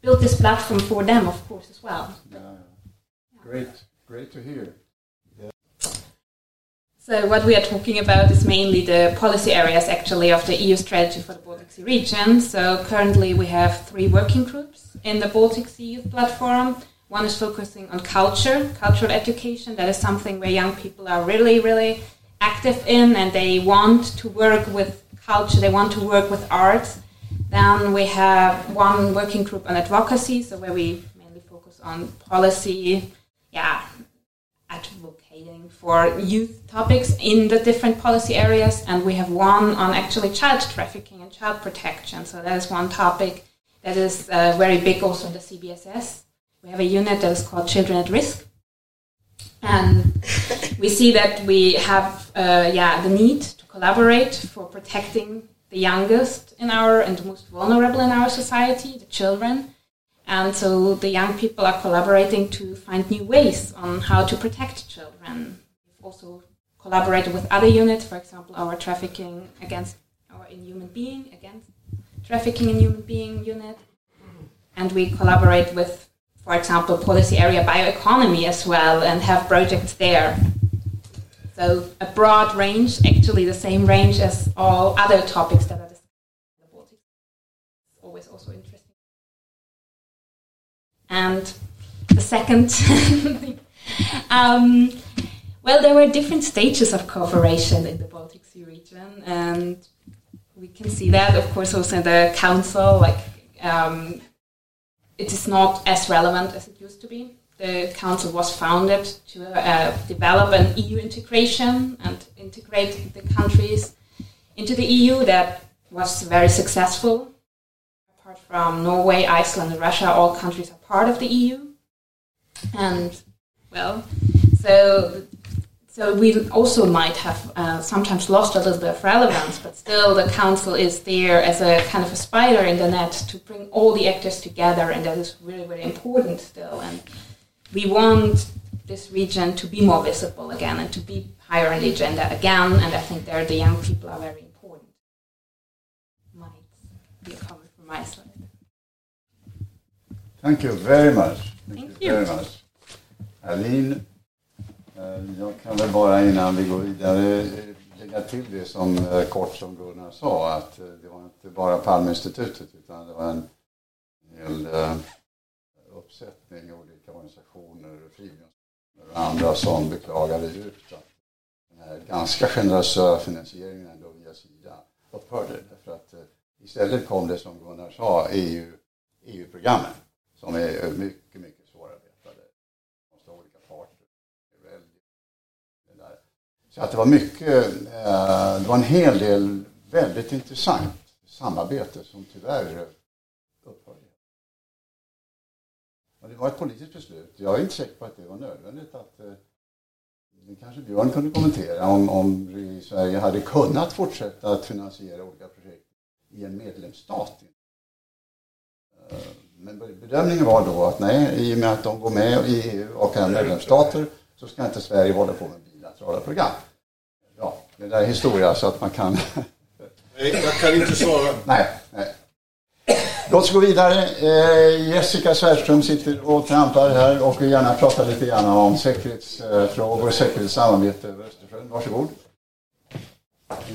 build this platform for them, of course, as well. Yeah. Great, great to hear. So what we are talking about is mainly the policy areas actually of the EU strategy for the Baltic Sea region. So currently we have three working groups in the Baltic Sea Youth Platform. One is focusing on culture, cultural education. That is something where young people are really, really active in and they want to work with culture, they want to work with arts. Then we have one working group on advocacy, so where we mainly focus on policy, yeah, for youth topics in the different policy areas. And we have one on actually child trafficking and child protection. So that is one topic that is uh, very big also in the CBSS. We have a unit that is called Children at Risk. And we see that we have, uh, yeah, the need to collaborate for protecting the youngest in our and the most vulnerable in our society, the children. And so the young people are collaborating to find new ways on how to protect children. We've also collaborated with other units, for example, our trafficking against our inhuman being, against trafficking in human being unit. And we collaborate with, for example, policy area bioeconomy as well and have projects there. So a broad range, actually the same range as all other topics that are discussed in the Baltic. It's always also interesting. And the second [LAUGHS] um, well, there were different stages of cooperation in the Baltic Sea region, and we can see that, of course, also in the council. Like, um, it is not as relevant as it used to be. The council was founded to uh, develop an EU integration and integrate the countries into the EU. That was very successful apart from Norway, Iceland, and Russia, all countries are part of the EU. And well, so so we also might have uh, sometimes lost a little bit of relevance, but still the council is there as a kind of a spider in the net to bring all the actors together, and that is really really important still. And we want this region to be more visible again and to be higher on the agenda again. And I think there the young people are very important. Might be a side. Thank you very much. Thank very you. much. Aline, eh, jag kan väl bara innan vi går vidare eh, lägga till det som eh, kort som Gunnar sa att det var inte bara Palmeinstitutet utan det var en hel uppsättning olika organisationer, frivilligorganisationer och andra som beklagade djupt att den här ganska generösa finansieringen ändå via Sida upphörde. Istället kom det som Gunnar sa EU, EU-programmen som är mycket, mycket svårarbetade. Måste ha olika parter. Det. Så att det var mycket, eh, det var en hel del väldigt intressant samarbete som tyvärr upphörde. Och det var ett politiskt beslut. Jag är inte säker på att det var nödvändigt att eh, det kanske Björn kunde kommentera om, om vi i Sverige hade kunnat fortsätta att finansiera olika projekt i en medlemsstat. Eh, Men bedömningen var då att nej, i och med att de går med i EU och är medlemsstater så ska inte Sverige hålla på med bilaterala program. Ja, det där är historia så att man kan... [LAUGHS] Nej, jag kan inte svara. nej, nej. Låt oss gå vidare. Eh, Jessica Svärdström sitter och trampar här och vill gärna prata lite grann om säkerhetsfrågor och säkerhetssamarbete över Östersjön. Varsågod.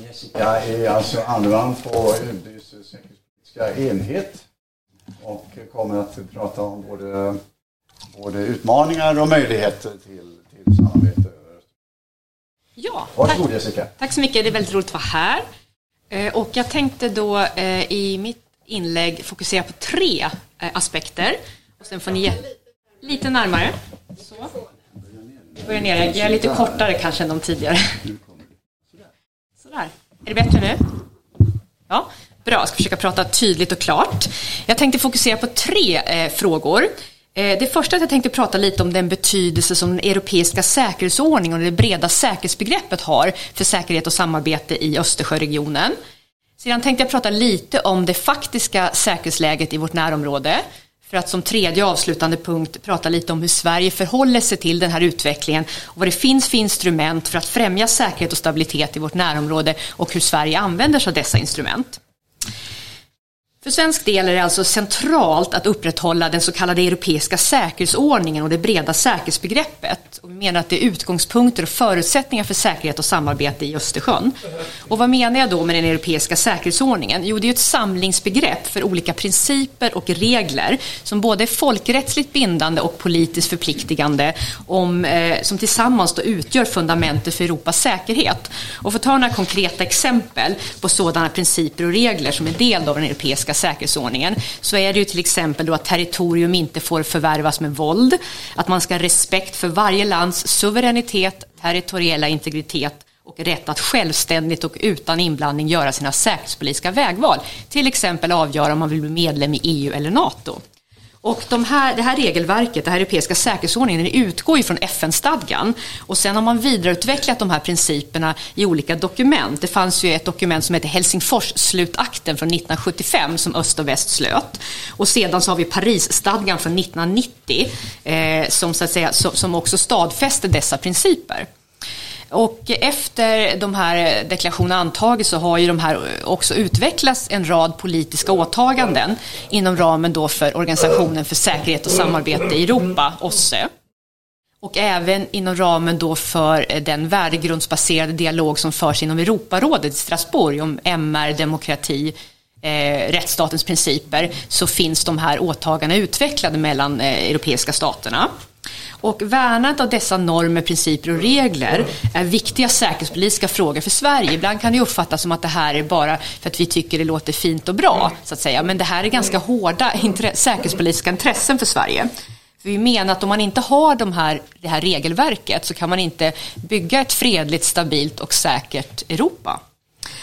Jessica är alltså använd på UDs säkerhetspolitiska enhet och kommer att prata om både, både utmaningar och möjligheter till, till samarbete över. Ja, Varsågod tack, Jessica. tack så mycket. Det är väldigt roligt att vara här. Eh, Och jag tänkte då eh, i mitt inlägg fokusera på tre eh, aspekter. Och sen får ni ge lite närmare. Så. Börja nere. Jag är lite kortare kanske än de tidigare. Sådär. Är det bättre nu? Ja, bra. Jag ska försöka prata tydligt och klart. Jag tänkte fokusera på tre eh, frågor. Eh, det första är att jag tänkte prata lite om den betydelse som den europeiska säkerhetsordningen och det breda säkerhetsbegreppet har för säkerhet och samarbete i Östersjöregionen. Sedan tänkte jag prata lite om det faktiska säkerhetsläget i vårt närområde. För att som tredje avslutande punkt prata lite om hur Sverige förhåller sig till den här utvecklingen och vad det finns för instrument för att främja säkerhet och stabilitet i vårt närområde och hur Sverige använder sig av dessa instrument. För svensk del är det alltså centralt att upprätthålla den så kallade europeiska säkerhetsordningen och det breda säkerhetsbegreppet. Och vi menar att det är utgångspunkter och förutsättningar för säkerhet och samarbete i Östersjön. Och vad menar jag då med den europeiska säkerhetsordningen? Jo, det är ett samlingsbegrepp för olika principer och regler som både är folkrättsligt bindande och politiskt förpliktigande om, eh, som tillsammans då utgör fundamentet för Europas säkerhet. Och för att ta några konkreta exempel på sådana principer och regler som är del av den europeiska säkerhetsordningen så är det ju till exempel då att territorium inte får förvärvas med våld, att man ska ha respekt för varje lands suveränitet, territoriella integritet och rätt att självständigt och utan inblandning göra sina säkerhetspolitiska vägval. Till exempel avgöra om man vill bli medlem i EU eller NATO. Och de här, det här regelverket, den här europeiska säkerhetsordningen, den utgår ju från FN-stadgan. Och sen har man vidareutvecklat de här principerna i olika dokument. Det fanns ju ett dokument som heter Helsingfors-slutakten från 1975 som öst och väst slöt. Och sedan så har vi Paris-stadgan från 1990 eh, som, så att säga, som också stadfäste dessa principer. Och efter de här deklarationerna antagits så har ju de här också utvecklats en rad politiska åtaganden inom ramen då för Organisationen för säkerhet och samarbete i Europa, OSSE. Och även inom ramen då för den värdegrundsbaserade dialog som förs inom Europarådet i Strasbourg om MR, demokrati, eh, rättsstatens principer så finns de här åtagandena utvecklade mellan eh, europeiska staterna. Och värnandet av dessa normer, principer och regler är viktiga säkerhetspolitiska frågor för Sverige. Ibland kan det uppfattas som att det här är bara för att vi tycker det låter fint och bra, så att säga. Men det här är ganska hårda säkerhetspolitiska intressen för Sverige. För vi menar att om man inte har de här, det här regelverket så kan man inte bygga ett fredligt, stabilt och säkert Europa.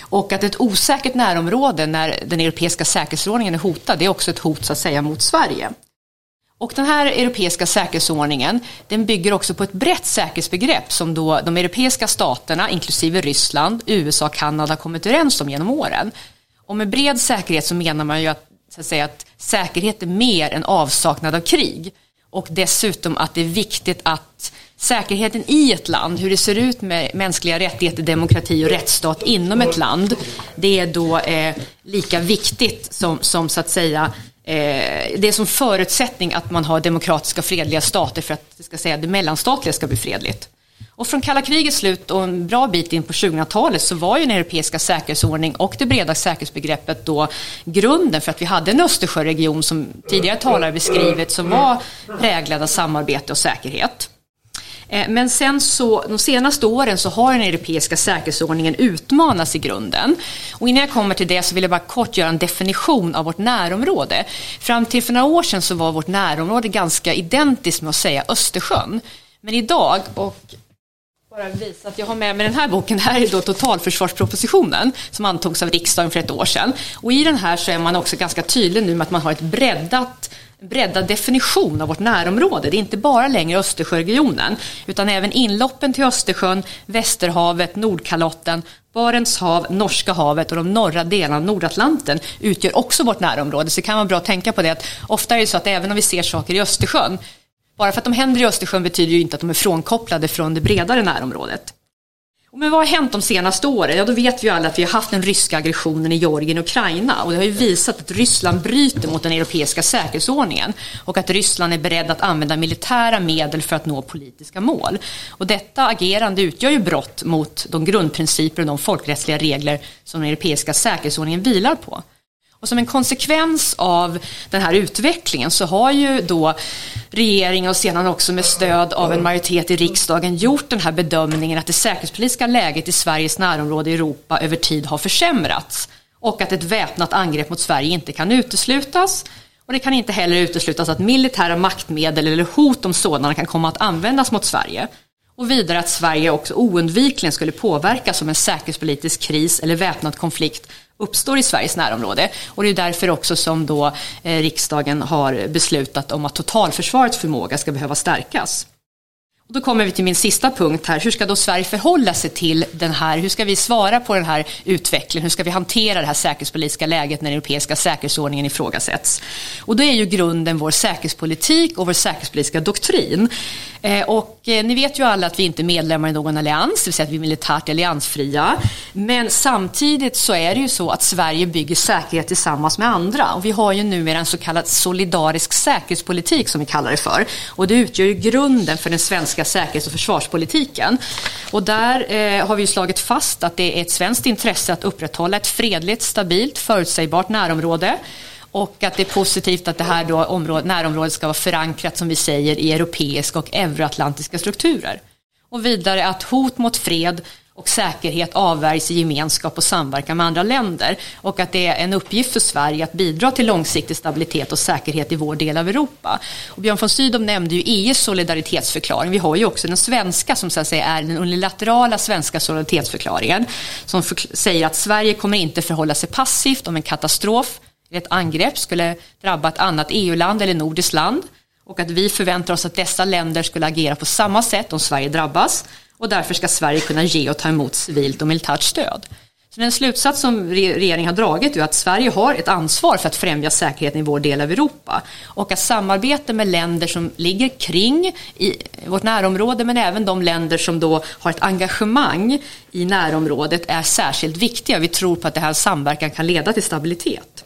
Och att ett osäkert närområde när den europeiska säkerhetsordningen är hotad, det är också ett hot så att säga mot Sverige. Och den här europeiska säkerhetsordningen den bygger också på ett brett säkerhetsbegrepp som då de europeiska staterna, inklusive Ryssland, USA och Kanada kommit överens om genom åren. Och med bred säkerhet så menar man ju att, så att, säga, att säkerhet är mer än avsaknad av krig. Och dessutom att det är viktigt att säkerheten i ett land, hur det ser ut med mänskliga rättigheter, demokrati och rättsstat inom ett land, det är då eh, lika viktigt som, som så att säga Eh, det är som förutsättning att man har demokratiska och fredliga stater för att det, ska säga, det mellanstatliga ska bli fredligt. Och från kalla krigets slut och en bra bit in på 2000-talet så var ju den europeiska säkerhetsordning och det breda säkerhetsbegreppet då grunden för att vi hade en Östersjöregion som tidigare talare beskrivit som var präglad av samarbete och säkerhet. Eh, men sen så, de senaste åren så har den europeiska säkerhetsordningen utmanats i grunden. Och innan jag kommer till det så vill jag bara kort göra en definition av vårt närområde. Fram till för några år sedan så var vårt närområde ganska identiskt med att säga Östersjön. Men idag, och bara visa att jag har med mig den här boken. Det här är då totalförsvarspropositionen som antogs av riksdagen för ett år sedan. Och i den här så är man också ganska tydlig nu med att man har ett breddat breddad definition av vårt närområde. Det är inte bara längre Östersjöregionen utan även inloppen till Östersjön, Västerhavet, Nordkalotten, Barents hav, Norska havet och de norra delarna av Nordatlanten utgör också vårt närområde. Så det kan vara bra att tänka på det att ofta är det så att även om vi ser saker i Östersjön, bara för att de händer i Östersjön betyder ju inte att de är frånkopplade från det bredare närområdet. Men vad har hänt de senaste åren? Ja, då vet vi ju alla att vi har haft den ryska aggressionen i Georgien och Ukraina och det har ju visat att Ryssland bryter mot den europeiska säkerhetsordningen och att Ryssland är beredd att använda militära medel för att nå politiska mål. Och detta agerande utgör ju brott mot de grundprinciper och de folkrättsliga regler som den europeiska säkerhetsordningen vilar på. Och som en konsekvens av den här utvecklingen så har ju då regeringen och sedan också med stöd av en majoritet i riksdagen gjort den här bedömningen att det säkerhetspolitiska läget i Sveriges närområde i Europa över tid har försämrats och att ett väpnat angrepp mot Sverige inte kan uteslutas. Och det kan inte heller uteslutas att militära maktmedel eller hot om sådana kan komma att användas mot Sverige. Och vidare att Sverige också oundvikligen skulle påverkas av en säkerhetspolitisk kris eller väpnad konflikt uppstår i Sveriges närområde. Och det är därför också som då eh, riksdagen har beslutat om att totalförsvarets förmåga ska behöva stärkas. Och då kommer vi till min sista punkt här. Hur ska då Sverige förhålla sig till den här? Hur ska vi svara på den här utvecklingen? Hur ska vi hantera det här säkerhetspolitiska läget när den europeiska säkerhetsordningen ifrågasätts? Och då är ju grunden vår säkerhetspolitik och vår säkerhetspolitiska doktrin. Eh, och eh, ni vet ju alla att vi inte är medlemmar i någon allians, det vill säga att vi är militärt alliansfria. Men samtidigt så är det ju så att Sverige bygger säkerhet tillsammans med andra. Och vi har ju numera en så kallad solidarisk säkerhetspolitik som vi kallar det för. Och det utgör ju grunden för den svenska säkerhets och försvarspolitiken. Och där eh, har vi ju slagit fast att det är ett svenskt intresse att upprätthålla ett fredligt, stabilt, förutsägbart närområde och att det är positivt att det här då område, närområdet ska vara förankrat, som vi säger, i europeiska och euroatlantiska strukturer. Och vidare att hot mot fred och säkerhet avvärjs i gemenskap och samverkan med andra länder och att det är en uppgift för Sverige att bidra till långsiktig stabilitet och säkerhet i vår del av Europa. Och Björn von Sydow nämnde ju EUs solidaritetsförklaring. Vi har ju också den svenska som så att säga är den unilaterala svenska solidaritetsförklaringen som säger att Sverige kommer inte förhålla sig passivt om en katastrof ett angrepp skulle drabba ett annat EU-land eller nordiskt land och att vi förväntar oss att dessa länder skulle agera på samma sätt om Sverige drabbas och därför ska Sverige kunna ge och ta emot civilt och militärt stöd. Så den slutsats som regeringen har dragit är att Sverige har ett ansvar för att främja säkerheten i vår del av Europa och att samarbete med länder som ligger kring i vårt närområde men även de länder som då har ett engagemang i närområdet är särskilt viktiga. Vi tror på att det här samverkan kan leda till stabilitet.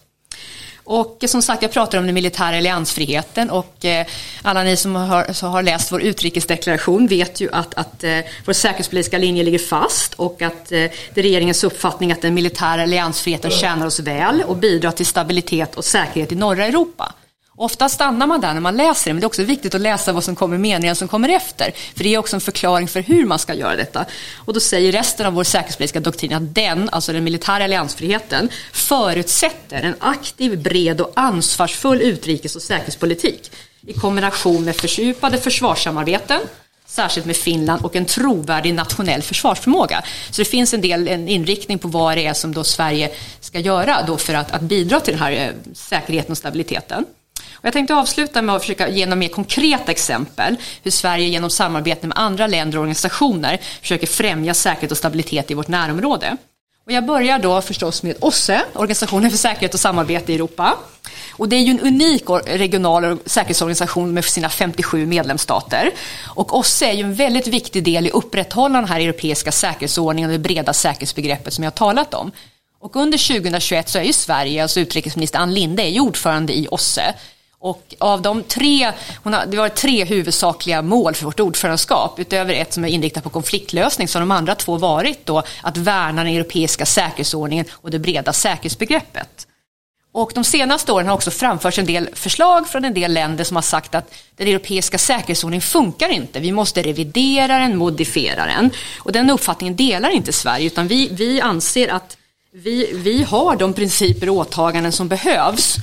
Och som sagt, jag pratar om den militära alliansfriheten och eh, alla ni som har, som har läst vår utrikesdeklaration vet ju att, att eh, vår säkerhetspolitiska linje ligger fast och att eh, det är regeringens uppfattning att den militära alliansfriheten tjänar oss väl och bidrar till stabilitet och säkerhet i norra Europa. Ofta stannar man där när man läser det, men det är också viktigt att läsa vad som kommer meningen som kommer efter. För det är också en förklaring för hur man ska göra detta. Och då säger resten av vår säkerhetspolitiska doktrin att den, alltså den militära alliansfriheten, förutsätter en aktiv, bred och ansvarsfull utrikes och säkerhetspolitik i kombination med fördjupade försvarssamarbeten, särskilt med Finland och en trovärdig nationell försvarsförmåga. Så det finns en del en inriktning på vad det är som då Sverige ska göra då för att, att bidra till den här eh, säkerheten och stabiliteten. Och jag tänkte avsluta med att försöka ge några mer konkreta exempel hur Sverige genom samarbete med andra länder och organisationer försöker främja säkerhet och stabilitet i vårt närområde. Och jag börjar då förstås med OSSE, Organisationen för säkerhet och samarbete i Europa. Och det är ju en unik regional säkerhetsorganisation med sina 57 medlemsstater. Och OSSE är ju en väldigt viktig del i upprätthållandet av den här europeiska säkerhetsordningen och det breda säkerhetsbegreppet som jag har talat om. Och under 2021 så är ju Sverige, alltså utrikesminister Ann Linde, är ju ordförande i OSSE. Och av de tre, hon har, det var tre huvudsakliga mål för vårt ordförandeskap. Utöver ett som är inriktat på konfliktlösning så har de andra två varit då att värna den europeiska säkerhetsordningen och det breda säkerhetsbegreppet. Och de senaste åren har också framförts en del förslag från en del länder som har sagt att den europeiska säkerhetsordningen funkar inte. Vi måste revidera den, modifiera den. Och den uppfattningen delar inte Sverige utan vi, vi anser att vi, vi har de principer och åtaganden som behövs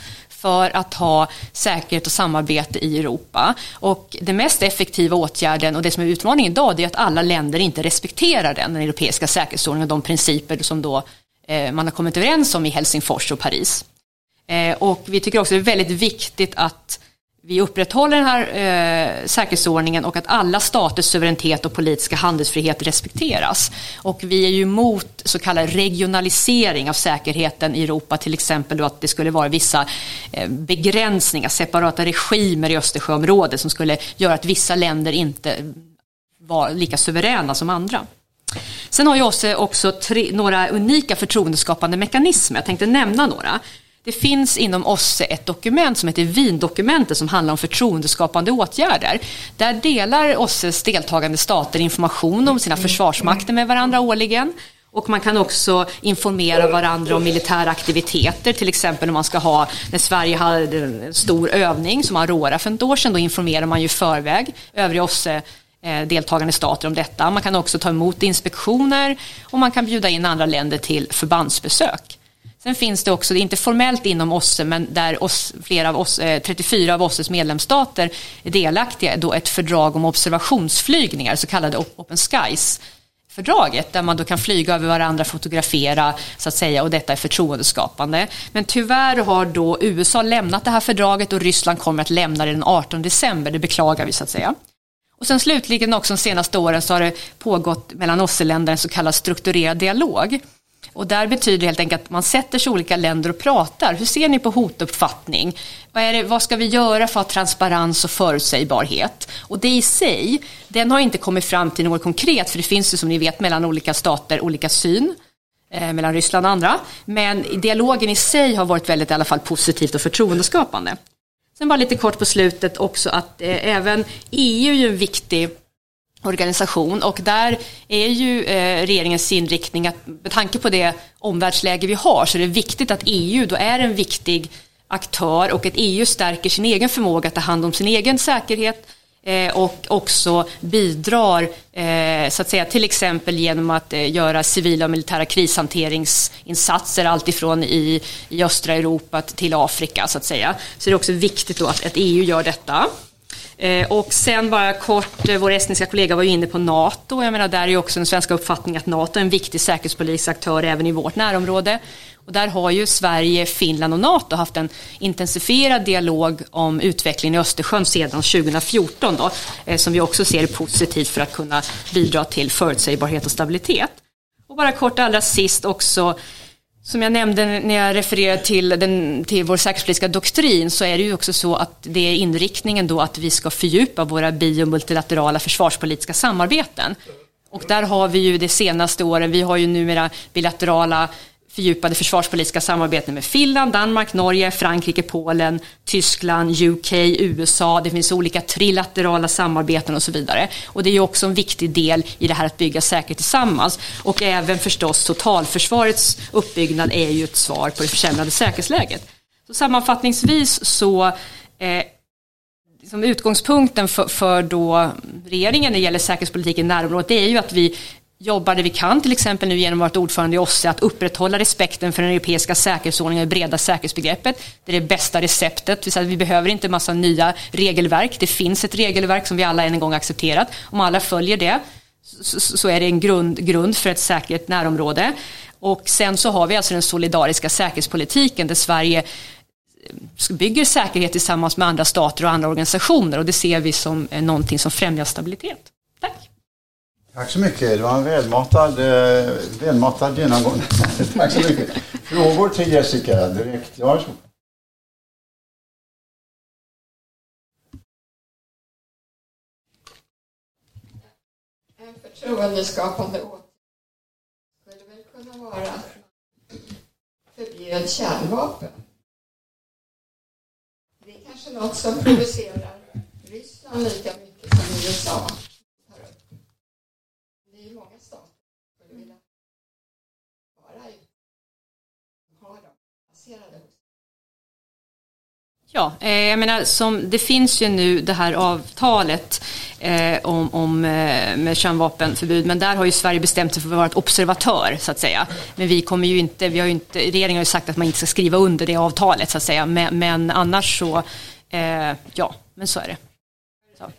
för att ha säkerhet och samarbete i Europa. Och den mest effektiva åtgärden och det som är utmaningen idag är att alla länder inte respekterar den, den europeiska säkerhetsordningen och de principer som då eh, man har kommit överens om i Helsingfors och Paris. Eh, och vi tycker också det är väldigt viktigt att vi upprätthåller den här eh, säkerhetsordningen och att alla staters suveränitet och politiska handelsfrihet respekteras. Och vi är ju emot så kallad regionalisering av säkerheten i Europa, till exempel då att det skulle vara vissa eh, begränsningar, separata regimer i Östersjöområdet som skulle göra att vissa länder inte var lika suveräna som andra. Sen har ju OSSE också tre, några unika förtroendeskapande mekanismer. Jag tänkte nämna några. Det finns inom OSSE ett dokument som heter Wiendokumentet som handlar om förtroendeskapande åtgärder. Där delar OSSEs deltagande stater information om sina försvarsmakter med varandra årligen. Och man kan också informera varandra om militära aktiviteter, till exempel om man ska ha, när Sverige hade en stor övning som Aurora för ett år sedan, då informerar man ju förväg övriga OSSE-deltagande eh, stater om detta. Man kan också ta emot inspektioner och man kan bjuda in andra länder till förbandsbesök. Sen finns det också, det är inte formellt inom OSSE, men där oss, flera av oss, eh, 34 av OSSEs medlemsstater är delaktiga, då ett fördrag om observationsflygningar, så kallade Open Skies fördraget där man då kan flyga över varandra, fotografera så att säga och detta är förtroendeskapande. Men tyvärr har då USA lämnat det här fördraget och Ryssland kommer att lämna det den 18 december, det beklagar vi så att säga. Och sen slutligen också de senaste åren så har det pågått mellan OSSE-länder en så kallad strukturerad dialog. Och där betyder det helt enkelt att man sätter sig i olika länder och pratar. Hur ser ni på hotuppfattning? Vad, är det, vad ska vi göra för att ha transparens och förutsägbarhet? Och det i sig, den har inte kommit fram till något konkret, för det finns ju som ni vet mellan olika stater olika syn eh, mellan Ryssland och andra. Men dialogen i sig har varit väldigt i alla fall positivt och förtroendeskapande. Sen bara lite kort på slutet också att eh, även EU är ju en viktig organisation och där är ju eh, regeringens inriktning att med tanke på det omvärldsläge vi har så är det viktigt att EU då är en viktig aktör och att EU stärker sin egen förmåga att ta hand om sin egen säkerhet eh, och också bidrar eh, så att säga till exempel genom att eh, göra civila och militära krishanteringsinsatser alltifrån i, i östra Europa till Afrika så att säga. Så det är också viktigt då att, att EU gör detta. Eh, och sen bara kort, eh, vår estniska kollega var ju inne på NATO. Jag menar, där är ju också den svenska uppfattningen att NATO är en viktig säkerhetspolitisk aktör även i vårt närområde. Och där har ju Sverige, Finland och NATO haft en intensifierad dialog om utvecklingen i Östersjön sedan 2014 då, eh, som vi också ser är positivt för att kunna bidra till förutsägbarhet och stabilitet. Och bara kort allra sist också som jag nämnde när jag refererade till, den, till vår säkerhetspolitiska doktrin så är det ju också så att det är inriktningen då att vi ska fördjupa våra bi och multilaterala försvarspolitiska samarbeten. Och där har vi ju de senaste åren, vi har ju numera bilaterala fördjupade försvarspolitiska samarbeten med Finland, Danmark, Norge, Frankrike, Polen, Tyskland, UK, USA. Det finns olika trilaterala samarbeten och så vidare. Och det är ju också en viktig del i det här att bygga säkerhet tillsammans. Och även förstås totalförsvarets uppbyggnad är ju ett svar på det försämrade säkerhetsläget. Så sammanfattningsvis så eh, som utgångspunkten för, för då regeringen när det gäller säkerhetspolitiken i närområdet det är ju att vi jobbar det vi kan, till exempel nu genom vårt ordförande i OSSE, att upprätthålla respekten för den europeiska säkerhetsordningen och det breda säkerhetsbegreppet. Det är det bästa receptet. Vi behöver inte massa nya regelverk. Det finns ett regelverk som vi alla en gång accepterat. Om alla följer det så är det en grund, grund för ett säkert närområde. Och sen så har vi alltså den solidariska säkerhetspolitiken där Sverige eh, bygger säkerhet tillsammans med andra stater och andra organisationer och det ser vi som eh, någonting som främjar stabilitet. Tack! Så mycket. Det var en välmatad, eh, välmatad genomgång. [LAUGHS] Tack så mycket. Frågor till Jessica direkt. Ja, varsågod. En förtroendeskapande åtgärd skulle väl kunna vara att förbjuda kärnvapen. Det är kanske något som provocerar Ryssland lika mycket som USA. Ja, eh, jag menar som det finns ju nu det här avtalet eh, om, om eh, med kärnvapenförbud, men där har ju Sverige bestämt sig för att vara ett observatör så att säga. Men vi kommer ju inte, vi har ju inte, regeringen har ju sagt att man inte ska skriva under det avtalet så att säga, men, men annars så, eh, ja, men så är det. Så.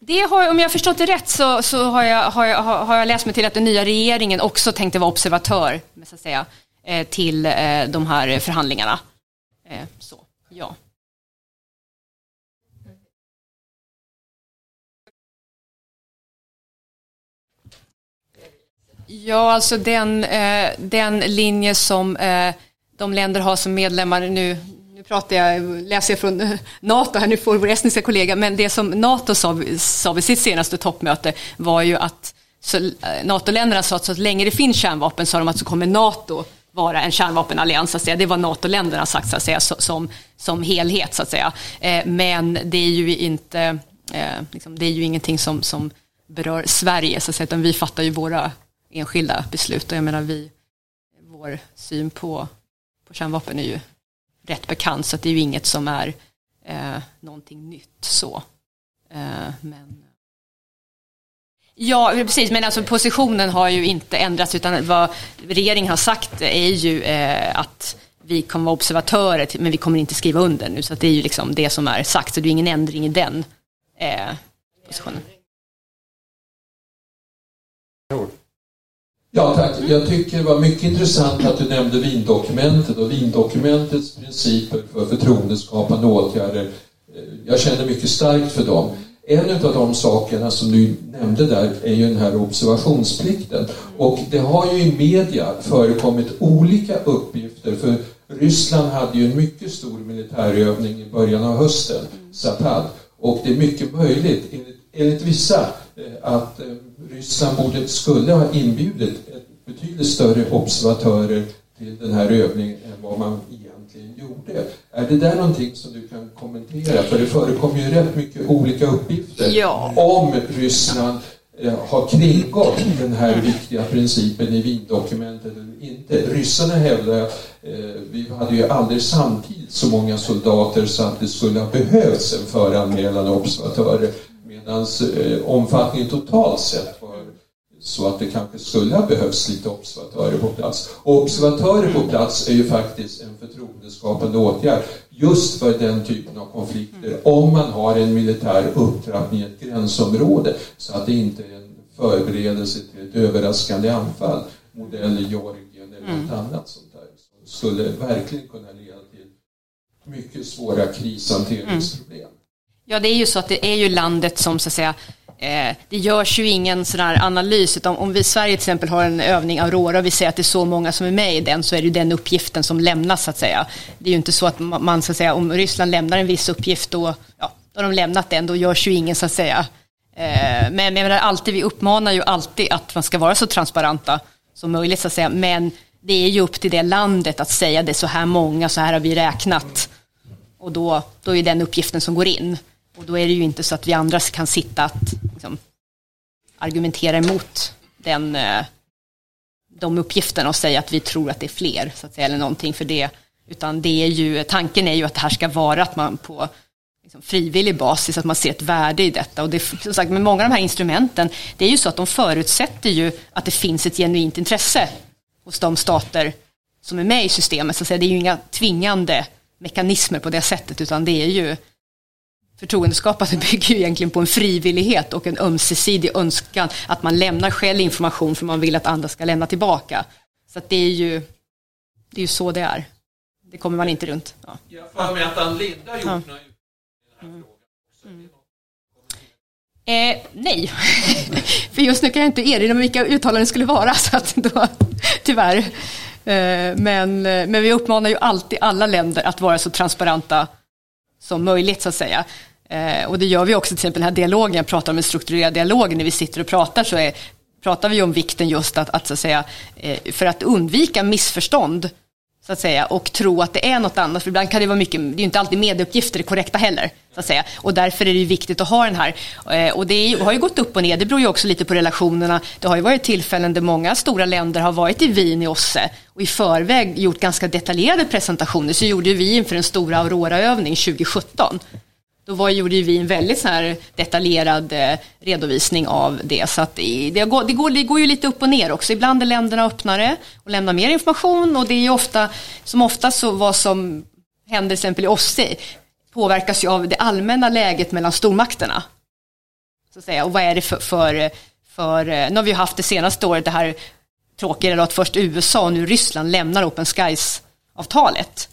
Det har, om jag har förstått det rätt så, så har, jag, har, jag, har jag läst mig till att den nya regeringen också tänkte vara observatör, så att säga. Eh, till eh, de här förhandlingarna. Eh, så, ja. Ja, alltså den, den linje som de länder har som medlemmar nu, nu pratar jag, läser jag från [LAUGHS] NATO här, nu får vår estniska kollega, men det som NATO sa, sa vid sitt senaste toppmöte var ju att NATO-länderna sa att så länge det finns kärnvapen sa de att så kommer NATO vara en kärnvapenallians, så att säga. det var NATO-länderna sagt så att säga, som, som helhet. Så att säga. Eh, men det är ju inte, eh, liksom, det är ju ingenting som, som berör Sverige, så att säga, utan vi fattar ju våra enskilda beslut. Och jag menar, vi, vår syn på, på kärnvapen är ju rätt bekant, så att det är ju inget som är eh, någonting nytt så. Eh, men Ja, precis, men alltså positionen har ju inte ändrats utan vad regeringen har sagt är ju eh, att vi kommer vara observatörer men vi kommer inte skriva under nu så det är ju liksom det som är sagt så det är ingen ändring i den eh, positionen. Ja, tack. Jag tycker det var mycket intressant att du nämnde vindokumentet och vindokumentets principer för förtroendeskapande åtgärder jag känner mycket starkt för dem. En av de sakerna som du nämnde där är ju den här observationsplikten. Och det har ju i media förekommit olika uppgifter. För Ryssland hade ju en mycket stor militärövning i början av hösten, Zapad. Och det är mycket möjligt, enligt, enligt vissa, eh, att eh, Ryssland borde, skulle ha inbjudit betydligt större observatörer till den här övningen än vad man gjorde. Är det där någonting som du kan kommentera? För det förekommer ju rätt mycket olika uppgifter ja. om Ryssland eh, har kringgått den här viktiga principen i Wiendokumentet eller inte. Ryssarna hävdar att eh, vi hade ju aldrig samtidigt så många soldater så att det skulle ha behövts en föranmälan av observatörer medan eh, omfattningen totalt sett så att det kanske skulle ha behövts lite observatörer på plats. Och observatörer på plats är ju faktiskt en förtroendeskapande åtgärd just för den typen av konflikter om man har en militär upptrappning i ett gränsområde så att det inte är en förberedelse till ett överraskande anfall modell Georgien eller något mm. annat sånt där som skulle verkligen kunna leda till mycket svåra krishanteringsproblem. Mm. Ja, det är ju så att det är ju landet som så att säga Eh, det görs ju ingen sån här analys, utan om vi i Sverige till exempel har en övning Aurora och vi säger att det är så många som är med i den, så är det ju den uppgiften som lämnas så att säga. Det är ju inte så att man, så att säga, om Ryssland lämnar en viss uppgift, då, ja, då har de lämnat den, då görs ju ingen så att säga. Eh, men jag menar, alltid, vi uppmanar ju alltid att man ska vara så transparenta som möjligt så att säga, men det är ju upp till det landet att säga det är så här många, så här har vi räknat. Och då, då är den uppgiften som går in. Och då är det ju inte så att vi andra kan sitta att liksom, argumentera emot den, eh, de uppgifterna och säga att vi tror att det är fler, så att säga, eller någonting för det. Utan det är ju, tanken är ju att det här ska vara att man på liksom, frivillig basis, att man ser ett värde i detta. Och det, som sagt, med många av de här instrumenten, det är ju så att de förutsätter ju att det finns ett genuint intresse hos de stater som är med i systemet. Så att säga. Det är ju inga tvingande mekanismer på det sättet, utan det är ju förtroendeskapande bygger ju egentligen på en frivillighet och en ömsesidig önskan att man lämnar själv information för man vill att andra ska lämna tillbaka. Så det är ju det är ju så det är. Det kommer man inte runt. Ja. Jag får med att Ann Linda har gjort ja. några mm. Mm. Eh, nej, [LAUGHS] för just nu kan jag inte erinra mig vilka uttalanden det skulle vara, [LAUGHS] så att då, tyvärr. Eh, men, men vi uppmanar ju alltid alla länder att vara så transparenta som möjligt, så att säga. Eh, och det gör vi också, till exempel den här dialogen, jag pratar om en strukturerad dialog, när vi sitter och pratar så är, pratar vi om vikten just att, att, så att säga, eh, för att undvika missförstånd, så att säga, och tro att det är något annat, för ibland kan det vara mycket, det är ju inte alltid medieuppgifter är korrekta heller, så att säga, och därför är det ju viktigt att ha den här. Eh, och det är, har ju gått upp och ner, det beror ju också lite på relationerna, det har ju varit tillfällen där många stora länder har varit i Wien i OSSE och i förväg gjort ganska detaljerade presentationer, så gjorde vi inför en stor Aurora-övning 2017 då var, gjorde vi en väldigt så här detaljerad eh, redovisning av det. Så att det, det, går, det, går, det går ju lite upp och ner också. Ibland är länderna öppnare och lämnar mer information och det är ju ofta, som ofta så vad som händer till exempel i OSSE påverkas ju av det allmänna läget mellan stormakterna. Så att säga. Och vad är det för, för, för eh, nu har vi haft det senaste året det här tråkiga då att först USA och nu Ryssland lämnar Open Skies-avtalet.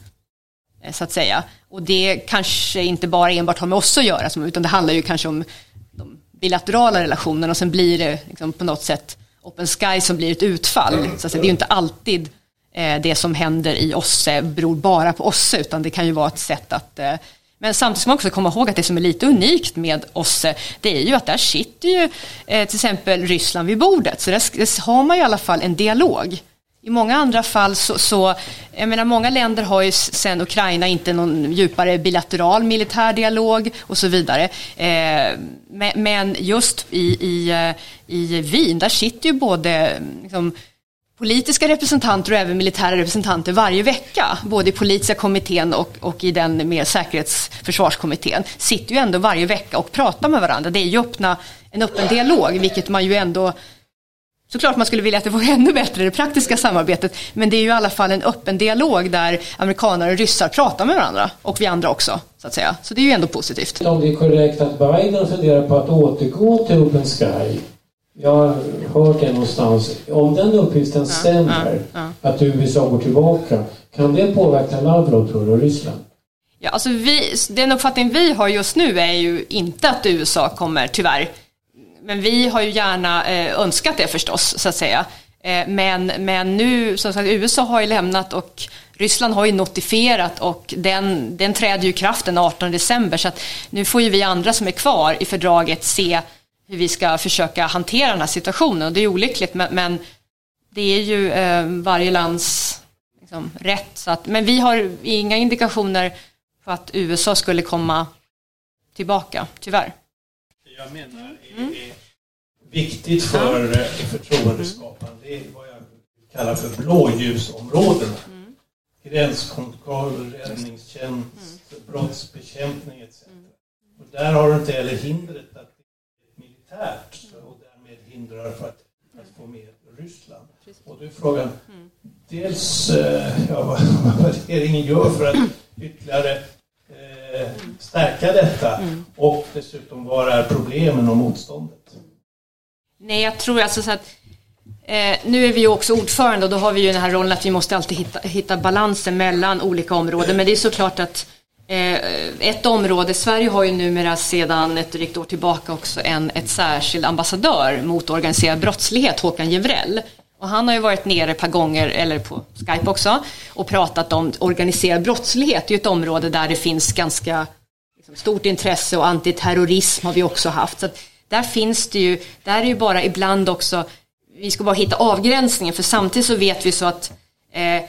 Eh, så att säga. Och det kanske inte bara enbart har med oss att göra, utan det handlar ju kanske om de bilaterala relationerna och sen blir det liksom på något sätt Open Sky som blir ett utfall. Så att det är ju inte alltid eh, det som händer i OSSE beror bara på OSSE, utan det kan ju vara ett sätt att eh, men samtidigt ska man också komma ihåg att det som är lite unikt med OSSE, det är ju att där sitter ju till exempel Ryssland vid bordet, så där har man ju i alla fall en dialog. I många andra fall så, så, jag menar många länder har ju sen Ukraina inte någon djupare bilateral militär dialog och så vidare. Eh, men, men, just i, i, eh, i Wien, där sitter ju både liksom, politiska representanter och även militära representanter varje vecka, både i politiska kommittén och, och i den mer säkerhetsförsvarskommittén, sitter ju ändå varje vecka och pratar med varandra. Det är ju öppna, en öppen dialog, vilket man ju ändå Såklart man skulle vilja att det var ännu bättre, det praktiska samarbetet, men det är ju i alla fall en öppen dialog där amerikaner och ryssar pratar med varandra och vi andra också, så att säga. Så det är ju ändå positivt. Om det är korrekt att Biden funderar på att återgå till Open Sky, jag har hört det någonstans, om den uppgiften ja, stämmer, ja, ja. att USA går tillbaka, kan det påverka Lavrov, tror du, och Ryssland? Ja, alltså vi, den uppfattning vi har just nu är ju inte att USA kommer, tyvärr. Men vi har ju gärna eh, önskat det förstås, så att säga. Eh, men, men nu, som sagt, USA har ju lämnat och Ryssland har ju notifierat och den, den träder ju i kraft den 18 december. Så att nu får ju vi andra som är kvar i fördraget se hur vi ska försöka hantera den här situationen. Och det är olyckligt, men, men det är ju eh, varje lands liksom, rätt. Så att, men vi har inga indikationer på att USA skulle komma tillbaka, tyvärr. Jag menar är, är viktigt för eh, förtroendeskapande, är vad jag kallar för blåljusområdena. Mm. Gränskontroll, räddningstjänst, mm. brottsbekämpning etc. Och där har du inte heller hindret att det är militärt och därmed hindrar för att, att få med Ryssland. Och då är frågan mm. dels eh, ja, [LAUGHS] vad, vad regeringen gör för att ytterligare eh, stärka detta mm. och dessutom vad är problemen och motståndet? Nej, jag tror alltså så att eh, nu är vi ju också ordförande och då har vi ju den här rollen att vi måste alltid hitta, hitta balansen mellan olika områden. Men det är såklart att eh, ett område, Sverige har ju numera sedan ett drygt år tillbaka också en ett särskild ambassadör mot organiserad brottslighet, Håkan Jevrell. Och han har ju varit nere ett par gånger, eller på Skype också, och pratat om organiserad brottslighet. Det är ju ett område där det finns ganska liksom, stort intresse och antiterrorism har vi också haft. Så där finns det ju, där är ju bara ibland också, vi ska bara hitta avgränsningen för samtidigt så vet vi så att eh,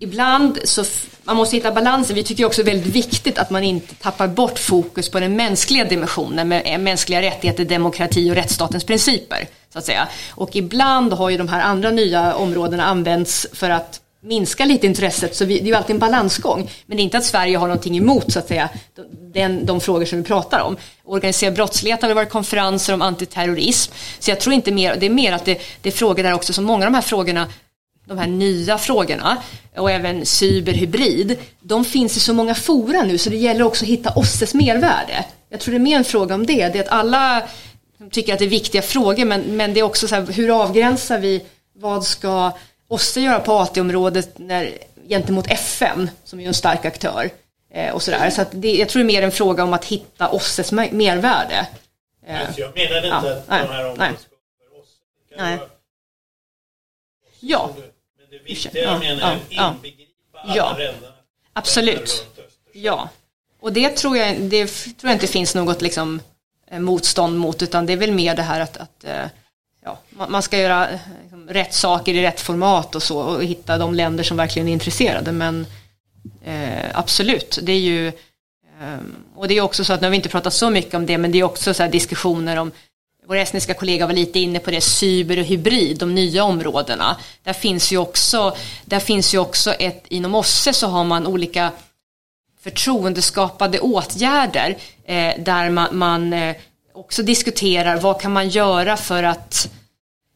ibland så, man måste hitta balansen. Vi tycker också det är väldigt viktigt att man inte tappar bort fokus på den mänskliga dimensionen med eh, mänskliga rättigheter, demokrati och rättsstatens principer. Så att säga. Och ibland har ju de här andra nya områdena använts för att minska lite intresset. Så vi, det är ju alltid en balansgång. Men det är inte att Sverige har någonting emot så att säga, den, de frågor som vi pratar om. Organiserad brottslighet har det varit konferenser om antiterrorism. Så jag tror inte mer, det är mer att det, det är frågor där också, som många av de här frågorna de här nya frågorna och även cyberhybrid, de finns i så många fora nu så det gäller också att hitta OSSEs mervärde. Jag tror det är mer en fråga om det, det är att alla tycker att det är viktiga frågor men, men det är också så här, hur avgränsar vi vad ska OSSE göra på AT-området när, gentemot FN som är en stark aktör eh, och sådär. Så att det, jag tror det är mer en fråga om att hitta OSSEs mervärde. Eh, alltså jag menade inte ja, att nej, de här områdena ska för OSSE. Nej. Ja. Men det viktiga ja, jag menar ja, är inbegripa alla ja, ränderna. Absolut. Ja. Och det tror jag, det tror jag inte finns något liksom eh, motstånd mot utan det är väl mer det här att, att eh, ja, man ska göra liksom, rätt saker i rätt format och så och hitta de länder som verkligen är intresserade. Men eh, absolut, det är ju eh, och det är också så att nu har vi inte pratat så mycket om det men det är också så diskussioner om vår estniska kollega var lite inne på det, cyber och hybrid, de nya områdena. Där finns ju också, där finns ju också ett, inom OSSE så har man olika förtroendeskapade åtgärder eh, där man, man eh, också diskuterar vad kan man göra för att